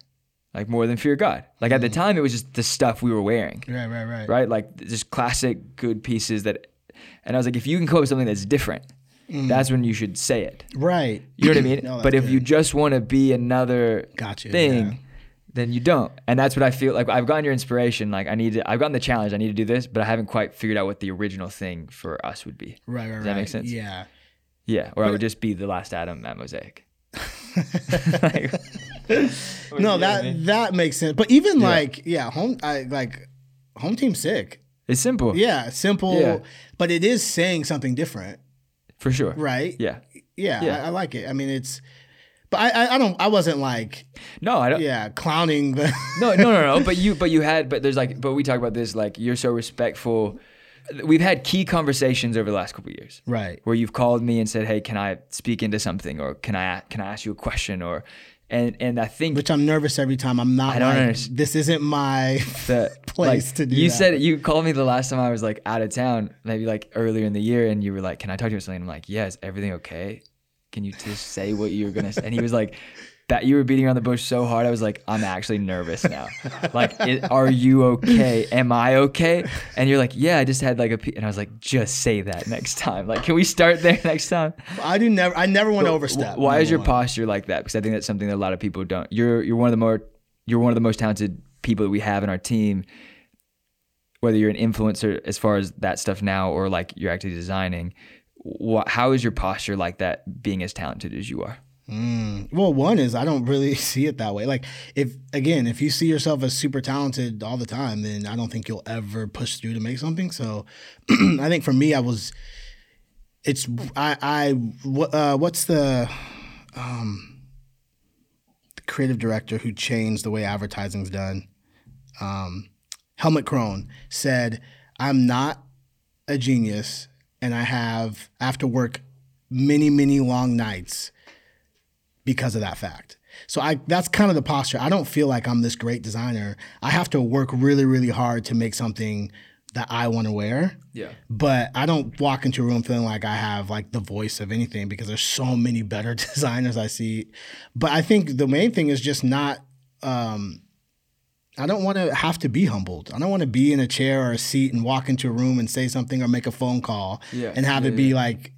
Like more than Fear God. Like at the time, it was just the stuff we were wearing, Right. Right. Right. right? Like just classic good pieces that. And I was like, if you can come up with something that's different, that's when you should say it. Right. You know what I mean? Mm. No, but if good. you just want to be another Gotcha, thing, yeah. Then you don't. And that's what I feel like. I've gotten your inspiration. Like I need to. I've gotten the challenge. I need to do this, but I haven't quite figured out what the original thing for us would be. Right. Right. Does that right. make sense? Yeah. Yeah. Or I would just be the last Adam at Mosaic. No, that that makes sense. But even like, yeah, home, I like home team sick. It's simple. Yeah, simple. Yeah. But it is saying something different, For sure. right? Yeah. Yeah. Yeah. I, I like it. I mean, it's. But I, I, I don't. I wasn't like, No, I don't. yeah, clowning the. no, no, no, no. But you, but you had, but there's like, but we talk about this. Like, you're so respectful. We've had key conversations over the last couple of years. right. where you've called me and said, "Hey, can I speak into something, or can I can I ask you a question?" Or and and I think Which I'm nervous every time. I'm not. I don't like, understand. This isn't my the place like, to do You that. said you called me the last time I was like out of town, maybe like earlier in the year, and you were like, "Can I talk to you about something?" I'm like, "Yes, everything okay? Can you just say what you're gonna?" say? And he was like. That you were beating around the bush so hard, I was like, I'm actually nervous now. like, it, are you okay? Am I okay? And you're like, yeah, I just had like a, and I was like, just say that next time. Like, can we start there next time? I do never. I never want to overstep. Why is your one. posture like that? Because I think that's something that a lot of people don't. You're you're one of the more you're one of the most talented people that we have in our team. Whether you're an influencer as far as that stuff now, or like you're actually designing, wh- how is your posture like that? Being as talented as you are. Mm. Well, one is I don't really see it that way. Like, if again, if you see yourself as super talented all the time, then I don't think you'll ever push through to make something. So, I think for me, I was. It's I I what uh, what's the um the creative director who changed the way advertising's done. Um, Helmut Krone said, "I'm not a genius, and I have I have to work many many long nights." because of that fact. So I that's kind of the posture. I don't feel like I'm this great designer. I have to work really really hard to make something that I want to wear. Yeah. But I don't walk into a room feeling like I have like the voice of anything because there's so many better designers I see. But I think the main thing is just not um I don't want to have to be humbled. I don't want to be in a chair or a seat and walk into a room and say something or make a phone call Yeah. and have Yeah, it be like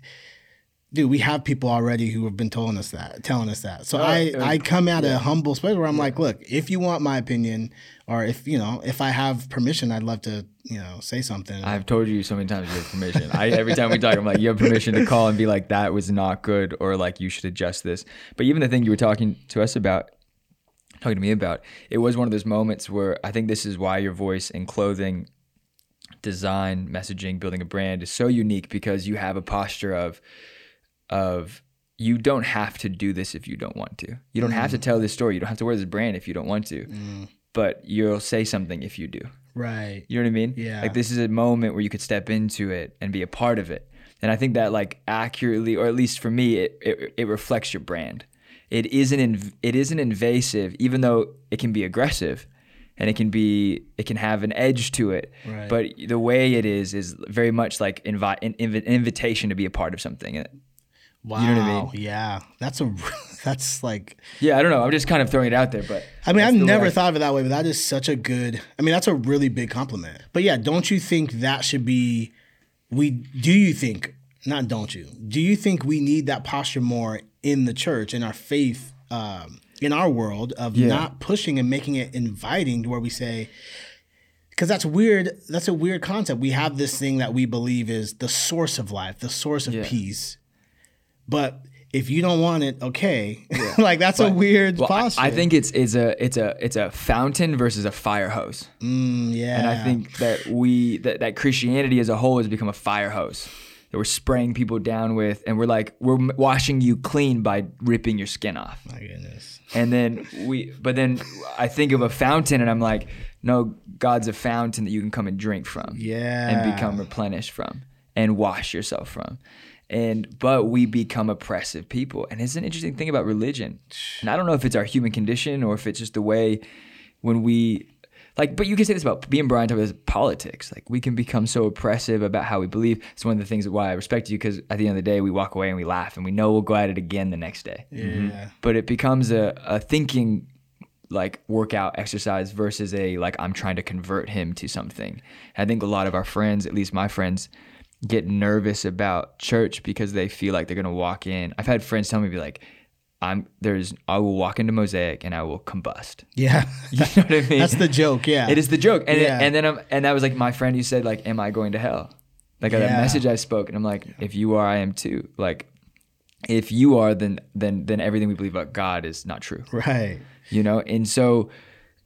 dude, we have people already who have been telling us that, telling us that. So I, uh, I come at a humble space where I'm like, look, if you want my opinion, or if you know, if I have permission, I'd love to, you know, say something. I've told you so many times you have permission. I every time we talk, I'm like, you have permission to call and be like, that was not good, or like you should adjust this. But even the thing you were talking to us about, talking to me about, it was one of those moments where I think this is why your voice and clothing, design, messaging, building a brand is so unique because you have a posture of, of you don't have to do this if you don't want to. You don't have to mm. tell this story. You don't have to wear this brand if you don't want to. Mm. But you'll say something if you do. right. You know what I mean? Yeah. Like this is a moment where you could step into it and be a part of it. And I think that like accurately, or at least for me, it it, it reflects your brand. It isn't inv- it isn't invasive, even though it can be aggressive, and it can be it can have an edge to it. Right. But the way it is is very much like invite an inv- invitation to be a part of something. Wow. You know I mean? Yeah. That's a that's like Yeah, I don't know. I'm just kind of throwing it out there, but I mean, I've never I- thought of it that way, but that is such a good I mean, that's a really big compliment. But yeah, don't you think that should be we do you think not don't you? Do you think we need that posture more in the church in our faith um in our world of Yeah. not pushing and making it inviting to where we say because that's weird. That's a weird concept. We have this thing that we believe is the source of life, the source of Yeah. peace. But if you don't want it, okay. like that's a weird Well, I- posture. I think it's it's a it's a it's a fountain versus a fire hose. Mm, yeah. And I think that we that, that Christianity as a whole has become a fire hose that we're spraying people down with, and we're like we're washing you clean by ripping your skin off. My goodness. And then we, but then I think of a fountain, and I'm like, no, God's a fountain that you can come and drink from, Yeah. and become replenished from, and wash yourself from. And but we become oppressive people, and it's an interesting thing about religion. And I don't know if it's our human condition or if it's just the way when we like. But you can say this about being and Brian talk about politics. Like we can become so oppressive about how we believe. It's one of the things why I respect you because at the end of the day, we walk away and we laugh, and we know we'll go at it again the next day Yeah. Mm-hmm. but it becomes a, a thinking like workout exercise versus a like I'm trying to convert him to something. I think a lot of our friends, at least my friends, get nervous about church because they feel like they're gonna walk in. I've had friends tell me be like, I'm there's I will walk into Mosaic and I will combust. Yeah. You know what I mean? That's the joke. Yeah. It is the joke, and Yeah. and then I'm, and that was like my friend who said like, "Am I going to hell?" Like that message I spoke, and I'm like, "If you are, I am too." Like, if you are, then then then everything we believe about God is not true, Right. you know. And so,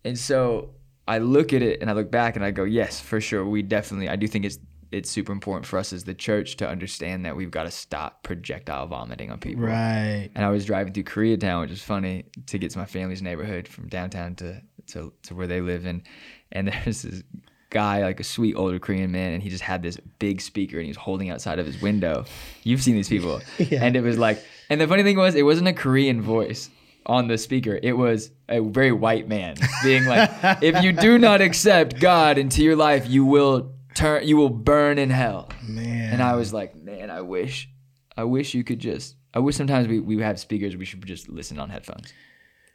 and so I look at it and I look back and I go, "Yes, for sure, we definitely." I do think it's it's super important for us as the church to understand that we've got to stop projectile vomiting on people. Right. And I was driving through Koreatown, which is funny, to get to my family's neighborhood from downtown to, to, to where they live. And, and there's this guy, like a sweet older Korean man, and he just had this big speaker and he was holding outside of his window. You've seen these people. Yeah. And it was like, and the funny thing was, it wasn't a Korean voice on the speaker. It was a very white man being like, if you do not accept God into your life, you will turn, you will burn in hell. Man. And I was like, man, I wish, I wish you could just. I wish sometimes we, we have speakers. We should just listen on headphones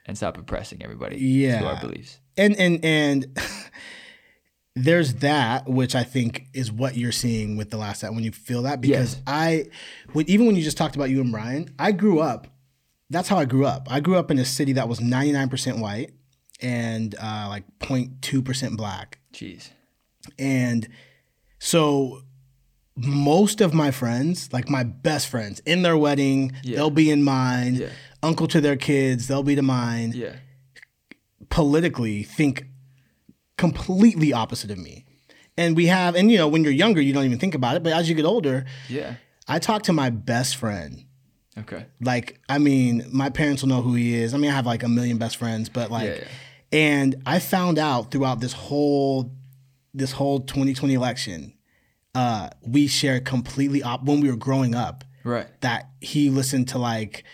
and stop oppressing everybody to Yeah. our beliefs. and and and there's that which I think is what you're seeing with the last time when you feel that because Yes. I when even when you just talked about you and Brian, I grew up. That's how I grew up. I grew up in a city that was 99% white and uh, like 0.2% black. Jeez. And so most of my friends, like my best friends, in their wedding, Yeah. they'll be in mine. Yeah. Uncle to their kids, they'll be to mine Yeah. politically think completely opposite of me. And we have, and you know, when you're younger, you don't even think about it. But as you get older, Yeah. I talk to my best friend. Okay. Like, I mean, my parents will know who he is. I mean, I have like a million best friends, but like, Yeah, and I found out throughout this whole, this whole 2020 election, uh, we shared completely op- when we were growing up Right. that he listened to like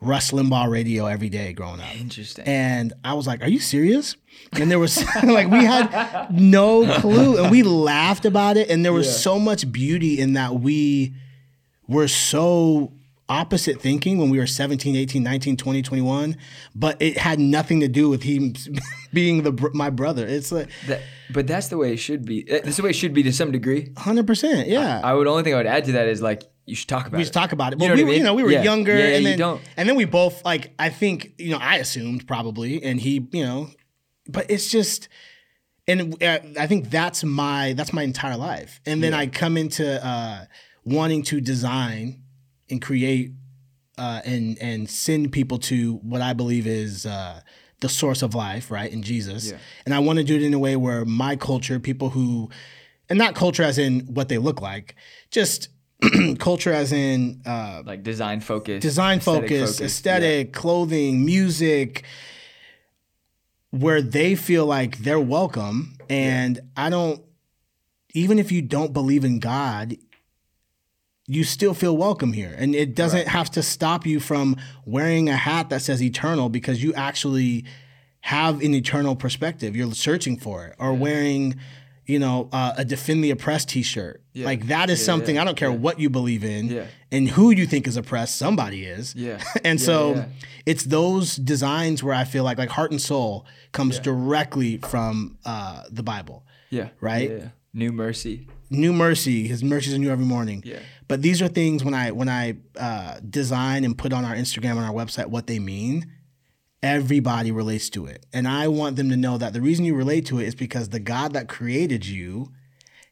Rush Limbaugh radio every day growing up. Interesting. And I was like, "Are you serious?" And there was like we had no clue, and we laughed about it. And there was Yeah. so much beauty in that we were so opposite thinking when we were 17, 18, 19, 20, 21, but it had nothing to do with him being the my brother. It's like That, but that's the way it should be. That's the way it should be to some degree. 100%. Yeah. I would only thing I would add to that is like you should talk about we it. just talk about it. You But know we, I were- you know, we were Yeah. younger, Yeah, and you then don't. and then we both like. I think you know, I assumed probably, and he, you know, but it's just, and uh, I think that's my that's my entire life. And then I come into uh, wanting to design and create uh, and and send people to what I believe is. Uh, the source of life, right, in Jesus, Yeah. and I want to do it in a way where my culture, people who, and not culture as in what they look like, just culture as in uh, like design focus, design aesthetic focus, aesthetic, clothing, music, where they feel like they're welcome. And I don't, even if you don't believe in God, you still feel welcome here. And it doesn't have to stop you from wearing a hat that says eternal because you actually have an eternal perspective. You're searching for it. Or wearing, you know, uh, a defend the oppressed T-shirt. Like that is something I don't care what you believe in Yeah. and who you think is oppressed. Somebody is. Yeah. and Yeah, so yeah. it's those designs where I feel like like heart and soul comes directly from uh, the Bible. Yeah. Right? Yeah, yeah. New mercy. New mercy, His mercies are new every morning. Yeah. But these are things when I when I uh, design and put on our Instagram and our website what they mean. Everybody relates to it, and I want them to know that the reason you relate to it is because the God that created you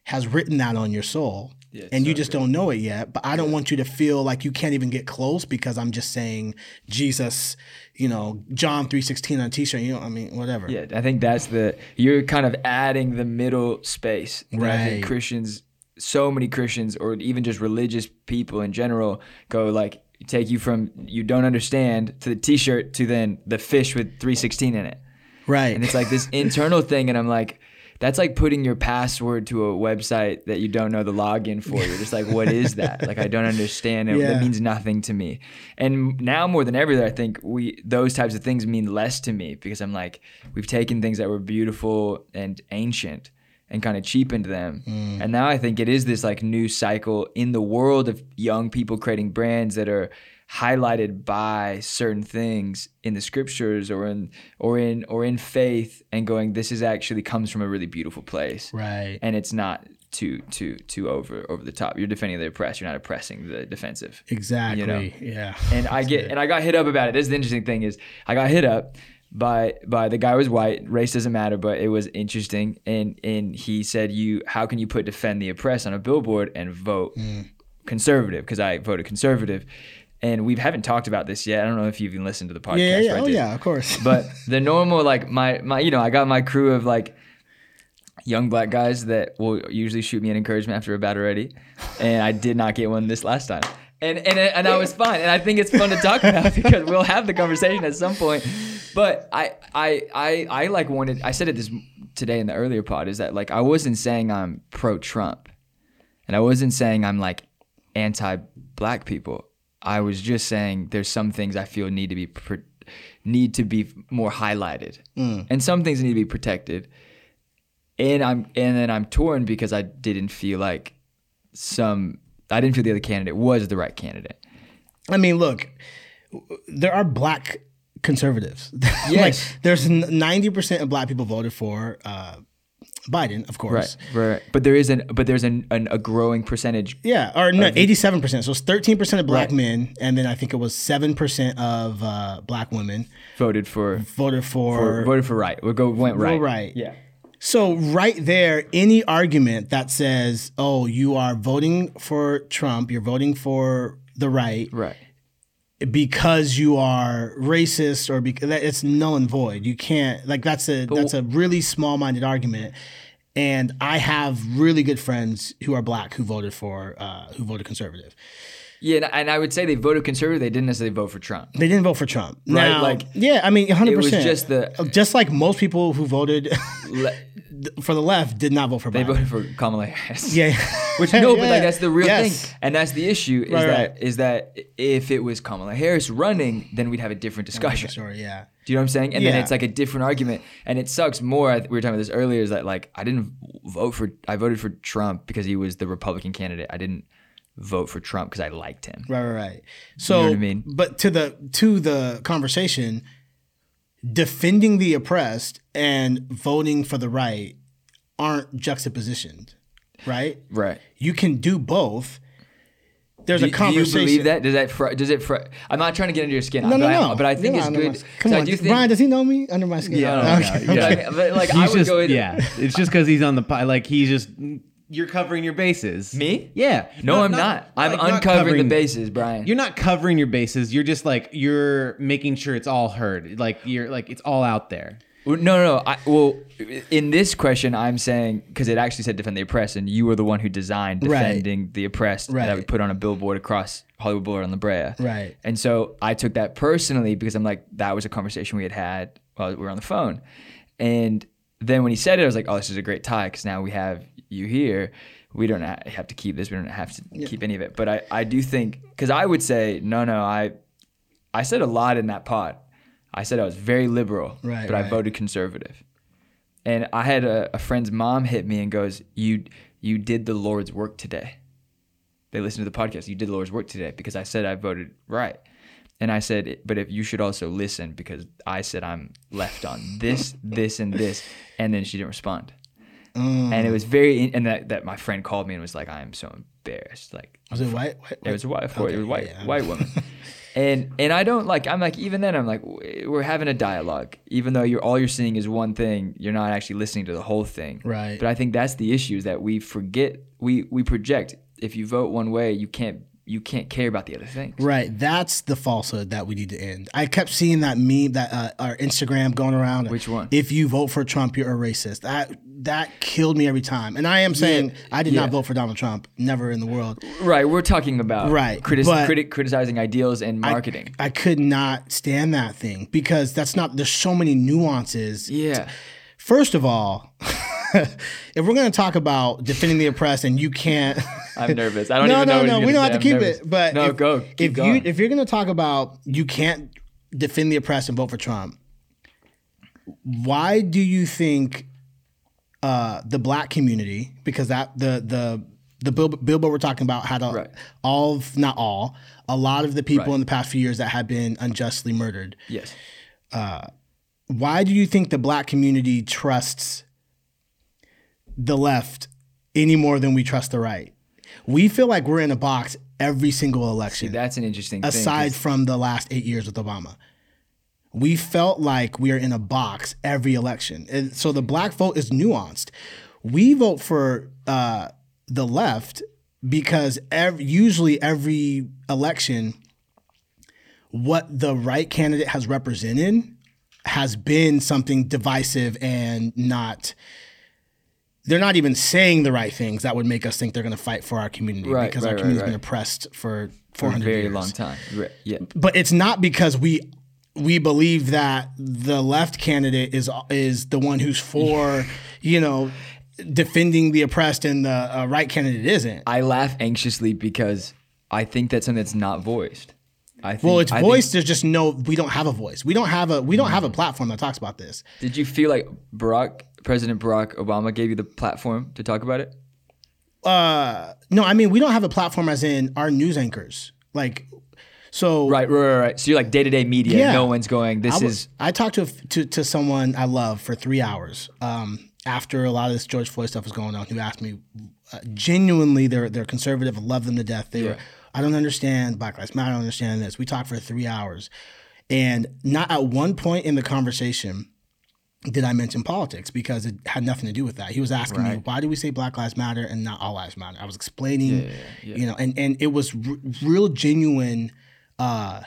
has written that on your soul, Yeah, and you just good. don't know it yet. But I don't want you to feel like you can't even get close because I'm just saying Jesus, you know, John three sixteen on a T-shirt. You know, I mean, whatever. Yeah, I think that's the you're kind of adding the middle space. that Right. Christians, so many Christians, or even just religious people in general, go like take you from you don't understand to the T-shirt to then the fish with 316 in it, Right. and it's like this internal thing, and I'm like. That's like putting your password to a website that you don't know the login for. You're just like, what is that? Like, I don't understand it. Yeah. That means nothing to me. And now more than ever, I think we those types of things mean less to me because I'm like, we've taken things that were beautiful and ancient and kind of cheapened them. Mm. And now I think it is this like new cycle in the world of young people creating brands that are highlighted by certain things in the scriptures or in or in or in faith and going this is actually comes from a really beautiful place right. and it's not too too too over over the top you're defending the oppressed you're not oppressing the defensive Exactly. you know. Yeah. and I get and I got hit up about it. This is the interesting thing is I got hit up by by the guy was white. Race doesn't matter, but it was interesting. And and he said, "You how can you put defend the oppressed on a billboard and vote hmm. conservative?" Because I voted conservative, and we haven't talked about this yet. I don't know if you've even listened to the podcast. Yeah, yeah, oh yeah, of course. But the normal like my my you know I got my crew of like young black guys that will usually shoot me an encouragement after a Battle Ready, and I did not get one this last time. And and and I was fine, and I think it's fun to talk about because we'll have the conversation at some point. But I I I I like wanted I said it this today in the earlier pod is that like I wasn't saying I'm pro Trump, and I wasn't saying I'm like anti black people. I was just saying there's some things I feel need to be pr- need to be more highlighted, mm. and some things need to be protected. And I'm and then I'm torn because I didn't feel like some I didn't feel the other candidate was the right candidate. I mean, look, there are black conservatives. Yes. like, there's ninety percent of black people voted for uh, Biden, of course. Right, right. But there is an but there's an, an a growing percentage. Yeah, or no, eighty-seven percent. So it's thirteen percent of black Right. men, and then I think it was seven percent of uh, black women Voted for, voted for. for voted for right. We'll go went right. right. Yeah. So right there, any argument that says, "Oh, you are voting for Trump, you're voting for the right," Right. because you are racist or because it's null and void. You can't like that's a that's a really small minded argument. And I have really good friends who are black who voted for uh, who voted conservative. Yeah, and, I would say they voted conservative. They didn't necessarily vote for Trump. They didn't vote for Trump. Right, Now, like, yeah, I mean, hundred it was percent. just the- uh, just like most people who voted Le- for the left did not vote for They Biden. voted for Kamala Harris. yeah, Which no, but Yeah. like that's the real Yes. thing, and that's the issue is Right, that right. is that if it was Kamala Harris running, then we'd have a different discussion. Sure, yeah. Do you know what I'm saying? And then it's like a different argument, and it sucks more. We were talking about this earlier. Is that like I didn't vote for I voted for Trump because he was the Republican candidate. I didn't vote for Trump because I liked him. Right, right, right. So, what I mean? but to the to the conversation, defending the oppressed and voting for the right aren't juxtapositioned, right? Right. You can do both. There's Do, a do you believe that? Does that? Fr- does it? Fr- I'm not trying to get under your skin. No, but no, I, no. But I think You're it's not good. my- 'cause Come I on, do think, Brian. Does he know me under my skin? Yeah, No, no, okay. But, yeah. I, but like I He's would just go. in- yeah. It's just because he's on the pi- like he's just you're covering your bases. Me? Yeah. No, I'm not. I'm like, uncovering the bases, Brian. You're not covering your bases. You're just like you're making sure it's all heard. Like you're like it's all out there. Well, No, no, no. I, well, in this question, I'm saying because it actually said defend the oppressed, and you were the one who designed Right. defending the oppressed that would put on a billboard across Hollywood Boulevard on La Brea. Right. And so I took that personally because I'm like, that was a conversation we had had while we were on the phone. And then when he said it, I was like, oh, this is a great tie because now we have you here. We don't have to keep this. We don't have to keep any of it. But I, I do think because I would say no, no. I, I said a lot in that pot I said I was very liberal, Right, but I voted conservative. and I had a, a friend's mom hit me and goes, "You you did the Lord's work today." They listened to the podcast. You did the Lord's work today because I said I voted right. And I said, but if you should also listen because I said I'm left on this, this, and this, and then she didn't respond. Mm. And it was very, and that, that my friend called me and was like, I am so embarrassed. Like, Was it white? white, it was a white, it was white, yeah. white woman. And and I don't like. I'm like even then. I'm like we're having a dialogue. Even though you're all you're seeing is one thing, you're not actually listening to the whole thing. Right. But I think that's the issue is that we forget. We we project. If you vote one way, you can't you can't care about the other things. Right. That's the falsehood that we need to end. I kept seeing that meme that uh, our Instagram going around. Which one? If you vote for Trump, you're a racist. That that killed me every time. And I am saying I did yeah. not vote for Donald Trump. Never in the world. Right. We're talking about Right, critis- criti- criticizing ideals and I- marketing. I, could not stand that thing because that's not. There's so many nuances. yeah. First of all, if we're going to talk about defending the oppressed, and you can't. I'm nervous. I don't no, even know. no, no, no. We don't have to keep nervous. it. But no, if, go. Keep if going. you if you're going to talk about you can't defend the oppressed and vote for Trump, why do you think uh, the black community? Because that the the the bill, billboard we're talking about had a, Right. all of, not all a lot of the people Right. in the past few years that had been unjustly murdered. yes. Why do you think the black community trusts the left any more than we trust the right? We feel like we're in a box every single election, That's an interesting thing. aside from the last eight years with Obama. We felt like we are in a box every election. And so the black vote is nuanced. We vote for uh, the left because ev- usually every election, what the right candidate has represented has been something divisive and not they're not even saying the right things that would make us think they're going to fight for our community Right, because right, our right, community's been oppressed for for a 400 very years. long time. Right. Yeah. But it's not because we we believe that the left candidate is is the one who's for, you know, defending the oppressed and the uh, right candidate isn't. I laugh anxiously because I think that's something that's not voiced. I think, Well, it's I think- voiced. There's just no. We don't have a voice. We don't have a. We don't have a platform that talks about this. Did you feel like Barack, President Barack Obama, gave you the platform to talk about it? Uh, no, I mean we don't have a platform as in our news anchors. Like, so Right, right, right. right. So you're like day to day media. Yeah. No one's going. This I, is I talked to, to to someone I love for three hours um, after a lot of this George Floyd stuff was going on. Who asked me, uh, genuinely, they're they're conservative, I love them to death. They were, I don't understand Black Lives Matter. I don't understand this. We talked for three hours, and not at one point in the conversation did I mention politics because it had nothing to do with that. He was asking me why do we say Black Lives Matter and not All Lives Matter. I was explaining, you know, and and it was r- real genuine. Uh,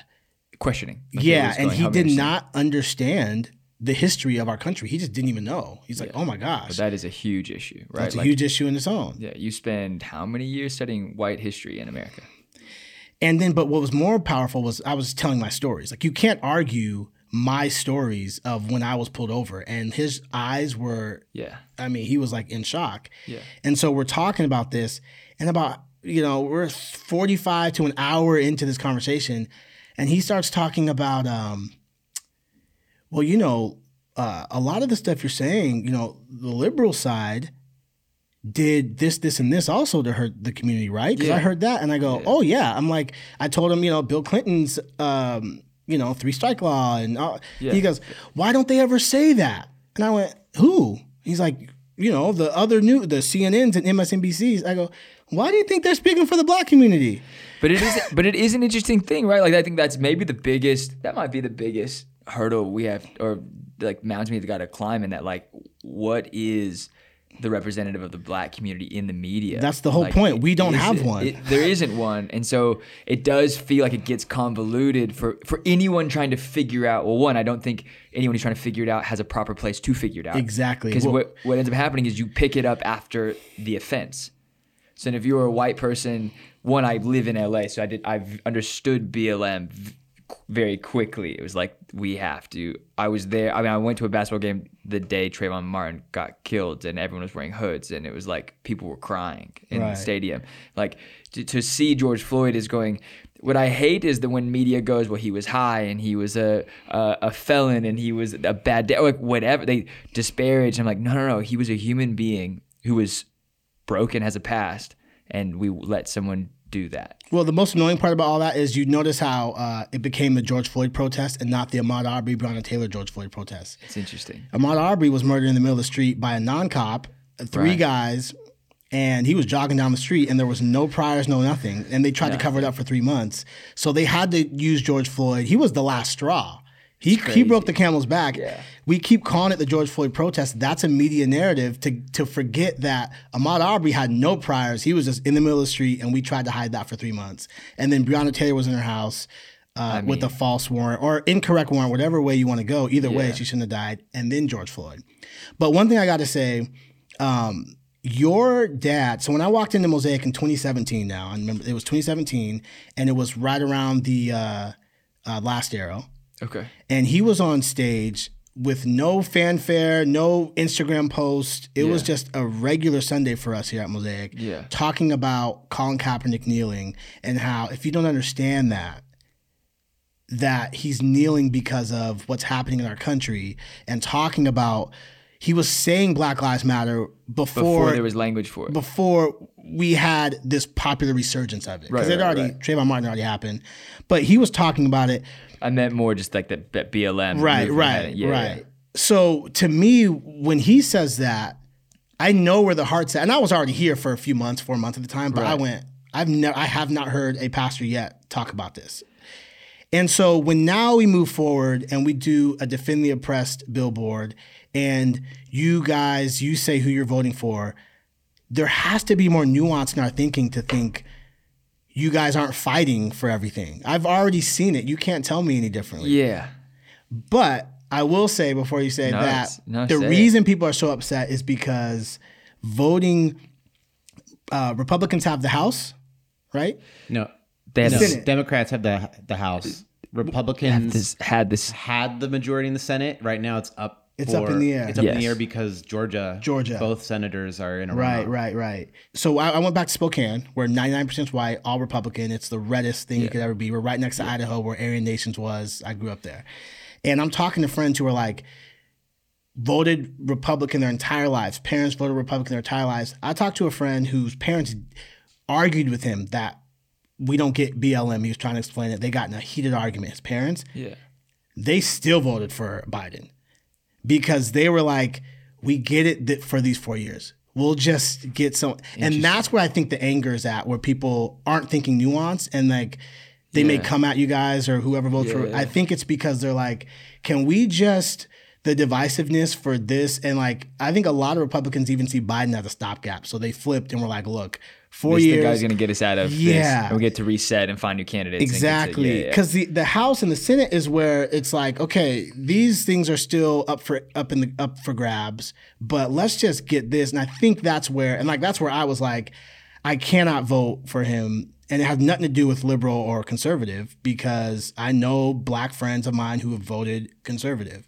questioning. Like, yeah, and he did not understand the history of our country. He just didn't even know. He's like, oh my gosh, But that is a huge issue, right? that's a Like, huge issue in its own. Yeah, you spend how many years studying white history in America? And then, but what was more powerful was I was telling my stories. Like you can't argue my stories of when I was pulled over, and his eyes were. Yeah. I mean, he was like in shock. Yeah. And so we're talking about this, and about you know we're forty five to an hour into this conversation, and he starts talking about, um, well, you know, uh, a lot of the stuff you're saying, you know, the liberal side did this, this, and this also to hurt the community, right? Because I heard that, and I go, oh yeah. I'm like, I told him, you know, Bill Clinton's, um, you know, three strike law, and uh, Yeah. he goes, why don't they ever say that? And I went, who? He's like, you know, the other new, the CNNs and MSNBCs. I go, why do you think they're speaking for the black community? But it is but it is an interesting thing, right? Like I think that's maybe the biggest that might be the biggest hurdle we have or like mountain we've got to climb in that like what is the representative of the black community in the media. That's the whole Like, point. We don't have one. it- there isn't one, and so it does feel like it gets convoluted for for anyone trying to figure out. Well, one, I don't think anyone who's trying to figure it out has a proper place to figure it out. Exactly. Because Well- what what ends up happening is you pick it up after the offense. So if you're a white person, one, I live in LA, so I did I've understood BLM very quickly. It was like we have to. I was there. I mean, I went to a basketball game the day Trayvon Martin got killed, and everyone was wearing hoods, and it was like people were crying in Right. the stadium. Like to, to see George Floyd is going. what I hate is that when media goes, well, he was high and he was a a, a felon and he was a bad day, like whatever they disparage. I'm like, no, no, no. He was a human being who was broken, has a past, and we let someone do that. Well, the most annoying part about all that is you notice how uh, it became the George Floyd protest and not the Ahmaud Arbery, Breonna Taylor George Floyd protest. It's interesting. Ahmaud Arbery was murdered in the middle of the street by a non-cop, three Right. guys, and he was jogging down the street, and there was no priors, no nothing, and they tried to cover it up for three months. So they had to use George Floyd. He was the last straw. He, he broke the camel's back. Yeah. We keep calling it the George Floyd protest. That's a media narrative to to forget that Ahmaud Arbery had no priors. He was just in the middle of the street, and we tried to hide that for three months. And then Breonna Taylor was in her house uh, with a false warrant or incorrect warrant, whatever way you want to go. Either way, she shouldn't have died. And then George Floyd. But one thing I got to say, um, your dad. So when I walked into Mosaic in 2017, now I remember it was 2017, and it was right around the uh, uh, Last Arrow Okay. and he was on stage with no fanfare, no Instagram post. It was just a regular Sunday for us here at Mosaic. Yeah. Talking about Colin Kaepernick kneeling and how if you don't understand that, that he's kneeling because of what's happening in our country and talking about he was saying Black Lives Matter before Before there was language for it. before we had this popular resurgence of it because Right, it right, already right. Trayvon Martin already happened, but he was talking about it I meant more just like that, B- BLM. right right. Yeah, right yeah. so to me when he says that i know where the heart's at and i was already here for a few months four months at the time but i went i've never i have not heard a pastor yet talk about this and so when now we move forward and we do a defend the oppressed billboard and you guys you say who you're voting for there has to be more nuance in our thinking to think you guys aren't fighting for everything i've already seen it you can't tell me any differently Yeah. but I will say before you say No, that no, the say it. reason people are so upset is because voting uh, Republicans have the House, right? No, They had no. Senate. Democrats have the the House. had Republicans this had this had the majority in the Senate. Right now, it's up. It's up in the air. It's up in the air because Georgia, Georgia. both senators are in a Right, runoff. right, right. So I, I went back to Spokane, where 99% white, all Republican. It's the reddest thing you could ever be. We're right next to Idaho, where Aryan Nations was. I grew up there. And I'm talking to friends who are like, voted Republican their entire lives. Parents voted Republican their entire lives. I talked to a friend whose parents argued with him that we don't get BLM. He was trying to explain it. They got in a heated argument. His parents, yeah. they still voted for Biden because they were like, we get it th- for these four years. We'll just get some. And that's where I think the anger is at, where people aren't thinking nuance and like they may come at you guys or whoever votes for. Yeah. I think it's because they're like, can we just the divisiveness for this and like I think a lot of Republicans even see Biden as a stopgap, so they flipped and were like, look, four This the years. guy's gonna get us out of Yeah. and we get to reset and find new candidates. to- Exactly, yeah, yeah. because the the House and the Senate is where it's like, okay, these things are still up for up in the up for grabs, but let's just get this. And I think that's where, and like that's where I was like, I cannot vote for him, and it has nothing to do with liberal or conservative because I know black friends of mine who have voted conservative.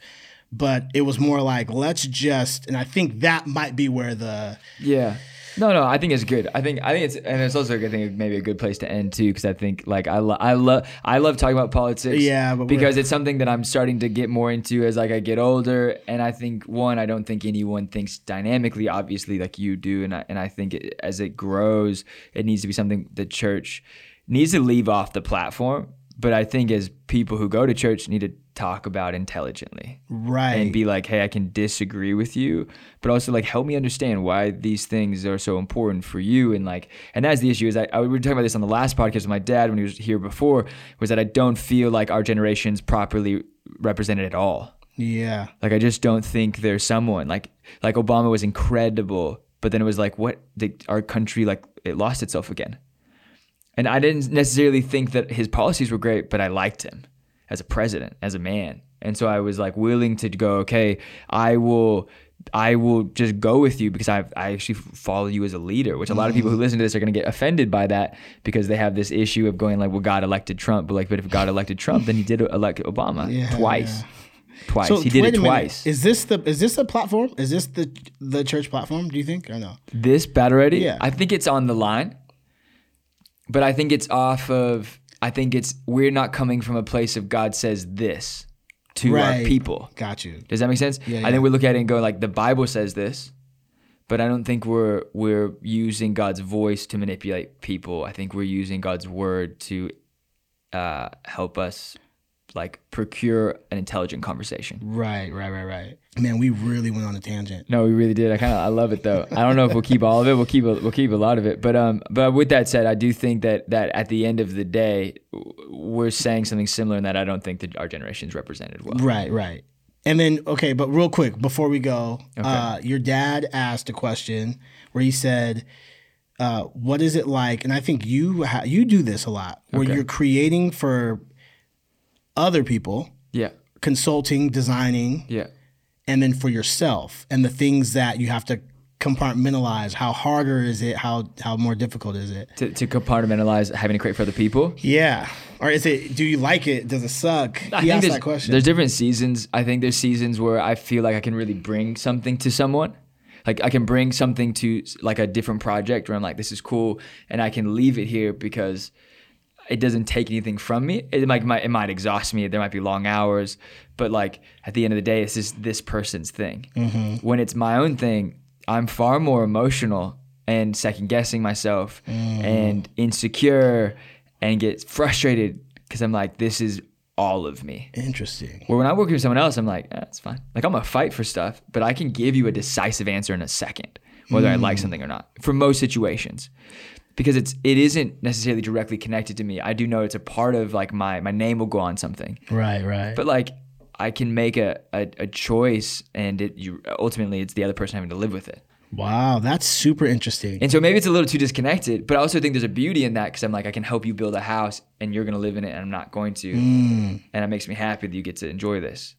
But it was more like, let's just, and I think that might be where the Yeah. No, no, I think it's good. I think I think it's and it's also a good thing, maybe a good place to end too, because I think like I lo- I love I love talking about politics. Yeah, because it's something that I'm starting to get more into as like I get older, and I think one, I don't think anyone thinks dynamically, obviously, like you do, and I and I think it, as it grows, it needs to be something the church needs to leave off the platform. But I think as people who go to church need to talk about intelligently right and be like, hey, I can disagree with you, but also like help me understand why these things are so important for you. And like, and that's the issue is I, I we were talking about this on the last podcast with my dad when he was here before, was that I don't feel like our generation's properly represented at all. yeah, Like I just don't think there's someone like like Obama was incredible, but then it was like what the, our country like it lost itself again. And I didn't necessarily think that his policies were great, but I liked him as a president, as a man. And so I was like willing to go, okay, I will I will just go with you because I I actually follow you as a leader, which a lot of people who mm. listen to this are going to get offended by that because they have this issue of going like, well, God elected Trump, but like, but if God elected Trump, then he did elect Obama Yeah, twice, twice. So he did it a minute. Is this the is this the platform? Is this the the church platform? Do you think or no? This battle ready? Yeah. I think it's on the line, but I think it's off of. I think it's we're not coming from a place of God says this to our people. Got you. Does that make sense? Yeah, I think we look at it and go like the Bible says this, but I don't think we're we're using God's voice to manipulate people. I think we're using God's word to uh, help us like procure an intelligent conversation. Right, right, right, right. Man, we really went on a tangent. No, we really did. I kind of I love it though. I don't know if we'll keep all of it. We'll keep a, we'll keep a lot of it. But um, but with that said, I do think that that at the end of the day, we're saying something similar in that I don't think that our generation's represented well. Right, right. And then, okay, but real quick before we go, uh, your dad asked a question where he said, uh, "What is it like?" And I think you ha- you do this a lot, where Okay. you're creating for other people, Yeah, consulting, designing, yeah. and then for yourself, and the things that you have to compartmentalize. How harder is it? How how more difficult is it? To, to compartmentalize having to create for other people. Yeah, or is it? Do you like it? Does it suck? I he think there's, that question. there's different seasons. I think there's seasons where I feel like I can really bring something to someone. Like I can bring something to like a different project where I'm like, this is cool, and I can leave it here because it doesn't take anything from me. It might, might it might exhaust me. There might be long hours, but like at the end of the day, it's just this person's thing. Mm-hmm. When it's my own thing, I'm far more emotional and second guessing myself mm-hmm. and insecure and get frustrated because I'm like, this is all of me. Interesting. Where when I work with someone else, I'm like, eh, it's fine. Like I'm gonna fight for stuff, but I can give you a decisive answer in a second, whether I like mm. something or not. For most situations, because it's it isn't necessarily directly connected to me. I do know it's a part of like my my name will go on something, Right, right. but like I can make a a, a choice, and it you ultimately it's the other person having to live with it. wow, that's super interesting. And so maybe it's a little too disconnected, but I also think there's a beauty in that because I'm like, I can help you build a house and you're going to live in it and I'm not going to. Mm. And it makes me happy that you get to enjoy this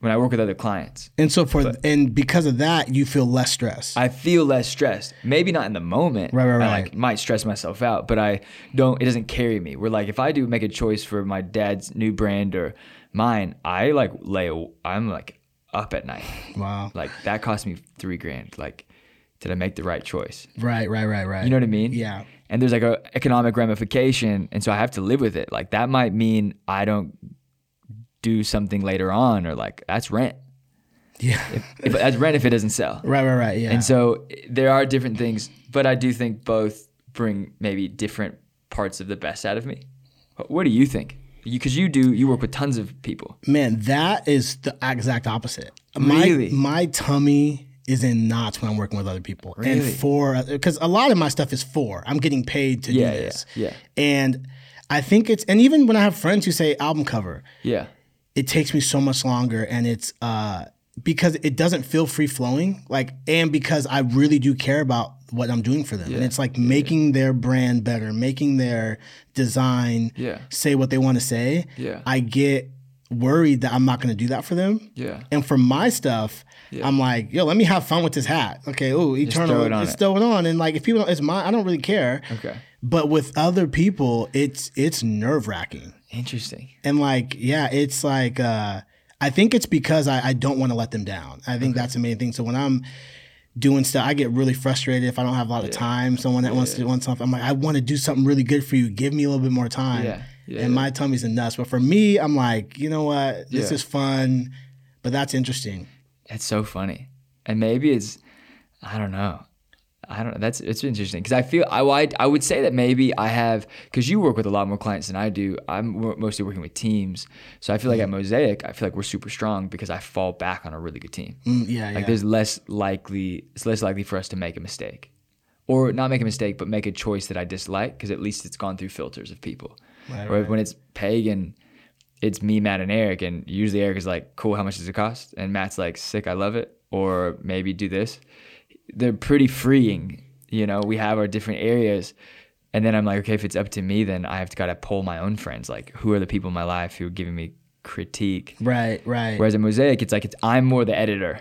when I work with other clients. And so for and because of that, you feel less stress. I feel less stressed. Maybe not in the moment. Right, right, I right. like might stress myself out, but I don't. It doesn't carry me. We're like, if I do make a choice for my dad's new brand or mine, I like lay. I'm like up at night. wow. Like that cost me three grand. Like, did I make the right choice? Right, right, right, right. You know what I mean? Yeah. And there's like a economic ramification, and so I have to live with it. Like that might mean I don't do something later on, or like that's rent. Yeah. If that's rent if it doesn't sell. right, right, right. Yeah. And so there are different things, but I do think both bring maybe different parts of the best out of me. What- do you think? Because you, do, you work with tons of people. Man, that is the exact opposite. Really? My my tummy is in knots when I'm working with other people. And Really? for uh, because a lot of my stuff is for I'm getting paid to Yeah, do yeah, this. yeah. And I think it's and even when I have friends who say album cover, Yeah, it takes me so much longer and it's uh because it doesn't feel free flowing like and because I really do care about what I'm doing for them. And it's like making their brand better making their design Yeah. say what they want to say. Yeah. I get worried that I'm not going to do that for them. Yeah, and for my stuff I'm like yo let me have fun with this hat. Okay oh eternal throw it on just it. throw on. And like if people it's mine I don't really care. Okay, but with other people it's it's nerve wracking interesting. and like yeah it's like uh i think it's because i, I don't want to let them down. I think that's the main thing. So when i'm doing stuff i get really frustrated if i don't have a lot of time someone that wants to want something. I'm like i want to do something really good for you. Give me a little bit more time. Yeah, yeah, and my tummy's a nuts. But for me i'm like you know what? This Yeah. is fun. But that's interesting. It's so funny, and maybe it's I don't know. I don't know. That's it's interesting because I feel I, I I would say that maybe I have because you work with a lot more clients than I do. I'm mostly working with teams, so I feel like at Mosaic, I feel like we're super strong because I fall back on a really good team. Mm, yeah Like yeah there's less likely it's less likely for us to make a mistake, or not make a mistake, but make a choice that I dislike because at least it's gone through filters of people. Right, or right. when it's pagan, it's me, Matt, and Eric, and usually Eric is like, "Cool, how much does it cost?" And Matt's like, "Sick, I love it," or maybe do this. They're pretty freeing, you know. We have our different areas. And then I'm like, okay, if it's up to me, then I have to gotta pull my own friends. Like, who are the people in my life who are giving me critique? right right Whereas at Mosaic, it's like it's I'm more the editor,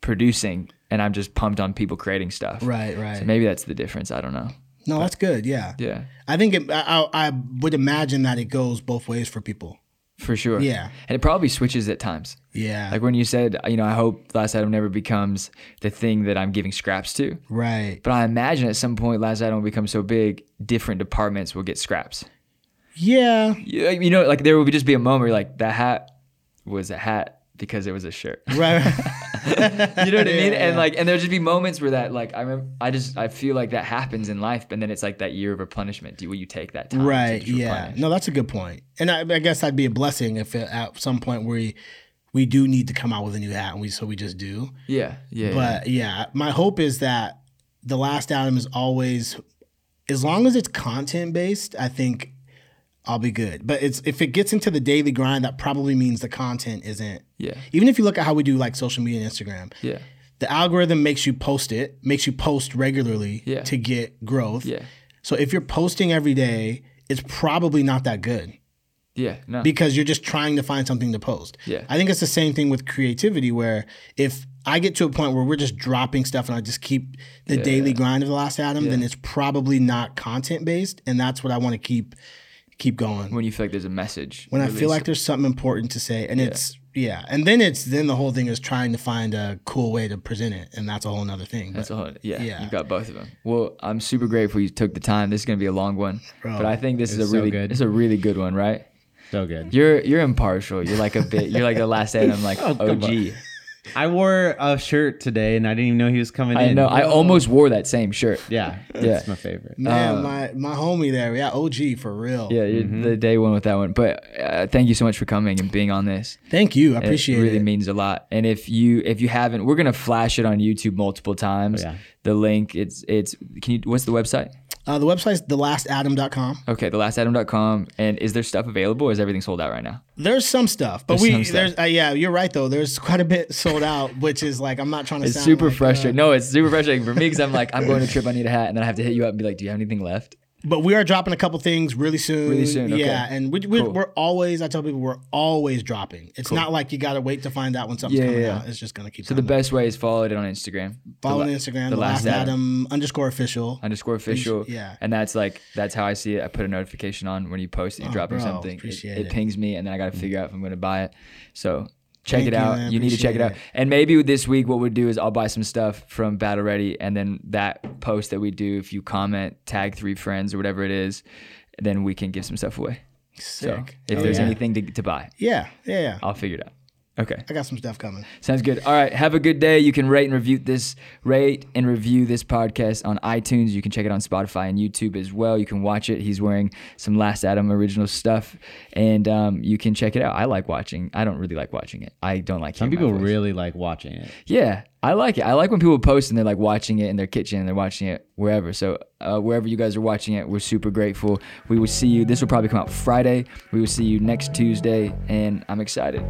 producing, and I'm just pumped on people creating stuff. right right So maybe that's the difference. I don't know. no that's good yeah Yeah, i think it, I I would imagine that it goes both ways for people for sure. Yeah. and it probably switches at times. yeah Like when you said, uh, you know, I hope Last Adam never becomes the thing that I'm giving scraps to. right But I imagine at some point, Last Adam will become so big, different departments will get scraps. Yeah. You, you know, like there would just be a moment where like that hat was a hat because it was a shirt. Right. you know what I mean? Yeah, And like, and there'll just be moments where that, like, I remember, I just, I feel like that happens in life, but then it's like that year of replenishment. Do will you take that time? right. Yeah. No, that's a good point. And I, I guess that'd be a blessing if it, at some point we we do need to come out with a new hat, and we so we just do. Yeah. Yeah. yeah. But yeah, my hope is that the last Adam is always, as long as it's content based, I think I'll be good. But it's if it gets into the daily grind, that probably means the content isn't. Yeah. Even if you look at how we do like social media and Instagram, Yeah. the algorithm makes you post it, makes you post regularly Yeah. to get growth. Yeah. So if you're posting every day, it's probably not that good Yeah. No. because you're just trying to find something to post. Yeah. I think it's the same thing with creativity where if I get to a point where we're just dropping stuff and I just keep the daily grind of the last Adam, then it's probably not content based. And that's what I want to keep keep going. when you feel like there's a message. When I feel like there's something important to say. And it's yeah. And then it's then the whole thing is trying to find a cool way to present it. And that's a whole nother thing. That's But a whole, yeah, Yeah. you've got both of them. Well, I'm super grateful you took the time. This is gonna be a long one, but I think this is a so really, good. it's a really good one, right? So good. You're you're impartial. You're like a bit. You're like the last day, and I'm like Oh, come OG. I wore a shirt today, and I didn't even know he was coming I in. know. I almost wore that same shirt. Yeah, Yeah. that's my favorite. man, my my homie there, yeah, OG for real. Uh, Yeah, you're the day one with that one. But uh, thank you so much for coming and being on this. Thank you. I appreciate it. it. Really means a lot. And if you if you haven't, we're gonna flash it on YouTube multiple times. Oh, yeah. The link. It's it's. Can you? What's the website? Uh, the website's thelastadam.com. Okay, thelastadam.com. And is there stuff available? or Is everything sold out right now? There's some stuff, but There's we stuff. there's uh, yeah, you're right though. There's quite a bit sold out, which is like I'm not trying to. It's sound super like, uh, frustrating. no, it's super frustrating for me because I'm like, I'm going to trip. I need a hat, and then I have to hit you up and be like, Do you have anything left? But we are dropping a couple things really soon. Really soon, okay. Yeah, and we, we, Cool. we're always. I tell people we're always dropping. It's not like you got to wait to find out when something's Yeah, coming yeah, out. It's just gonna keep. So the coming. best way is follow it on Instagram. follow the, on Instagram, the the, last last, Adam. Underscore official. underscore official. Yeah. And that's like that's how I see it. I put a notification on when you post that you're Oh, dropping bro, something. It, it it. pings me and then I gotta mm-hmm. figure out if I'm gonna buy it. So check Thank it you, out. man. You need to check it out. And maybe this week what we'll do is I'll buy some stuff from Battle Ready and then that post that we do, if you comment, tag three friends or whatever it is, then we can give some stuff away. So Sick. if Oh, there's yeah. anything to, to buy, Yeah, yeah, yeah. I'll figure it out. Okay. I got some stuff coming. Sounds good. All right. Have a good day. You can rate and review this, rate and review this podcast on iTunes. You can check it on Spotify and YouTube as well. You can watch it. He's wearing some Last Adam original stuff, and um, you can check it out. I like watching. I don't really like watching it. I don't like. Some people really like watching it. Yeah, I like it. I like when people post and they're like watching it in their kitchen and they're watching it wherever. So uh, wherever you guys are watching it, we're super grateful. We will see you. This will probably come out Friday. We will see you next Tuesday, and I'm excited.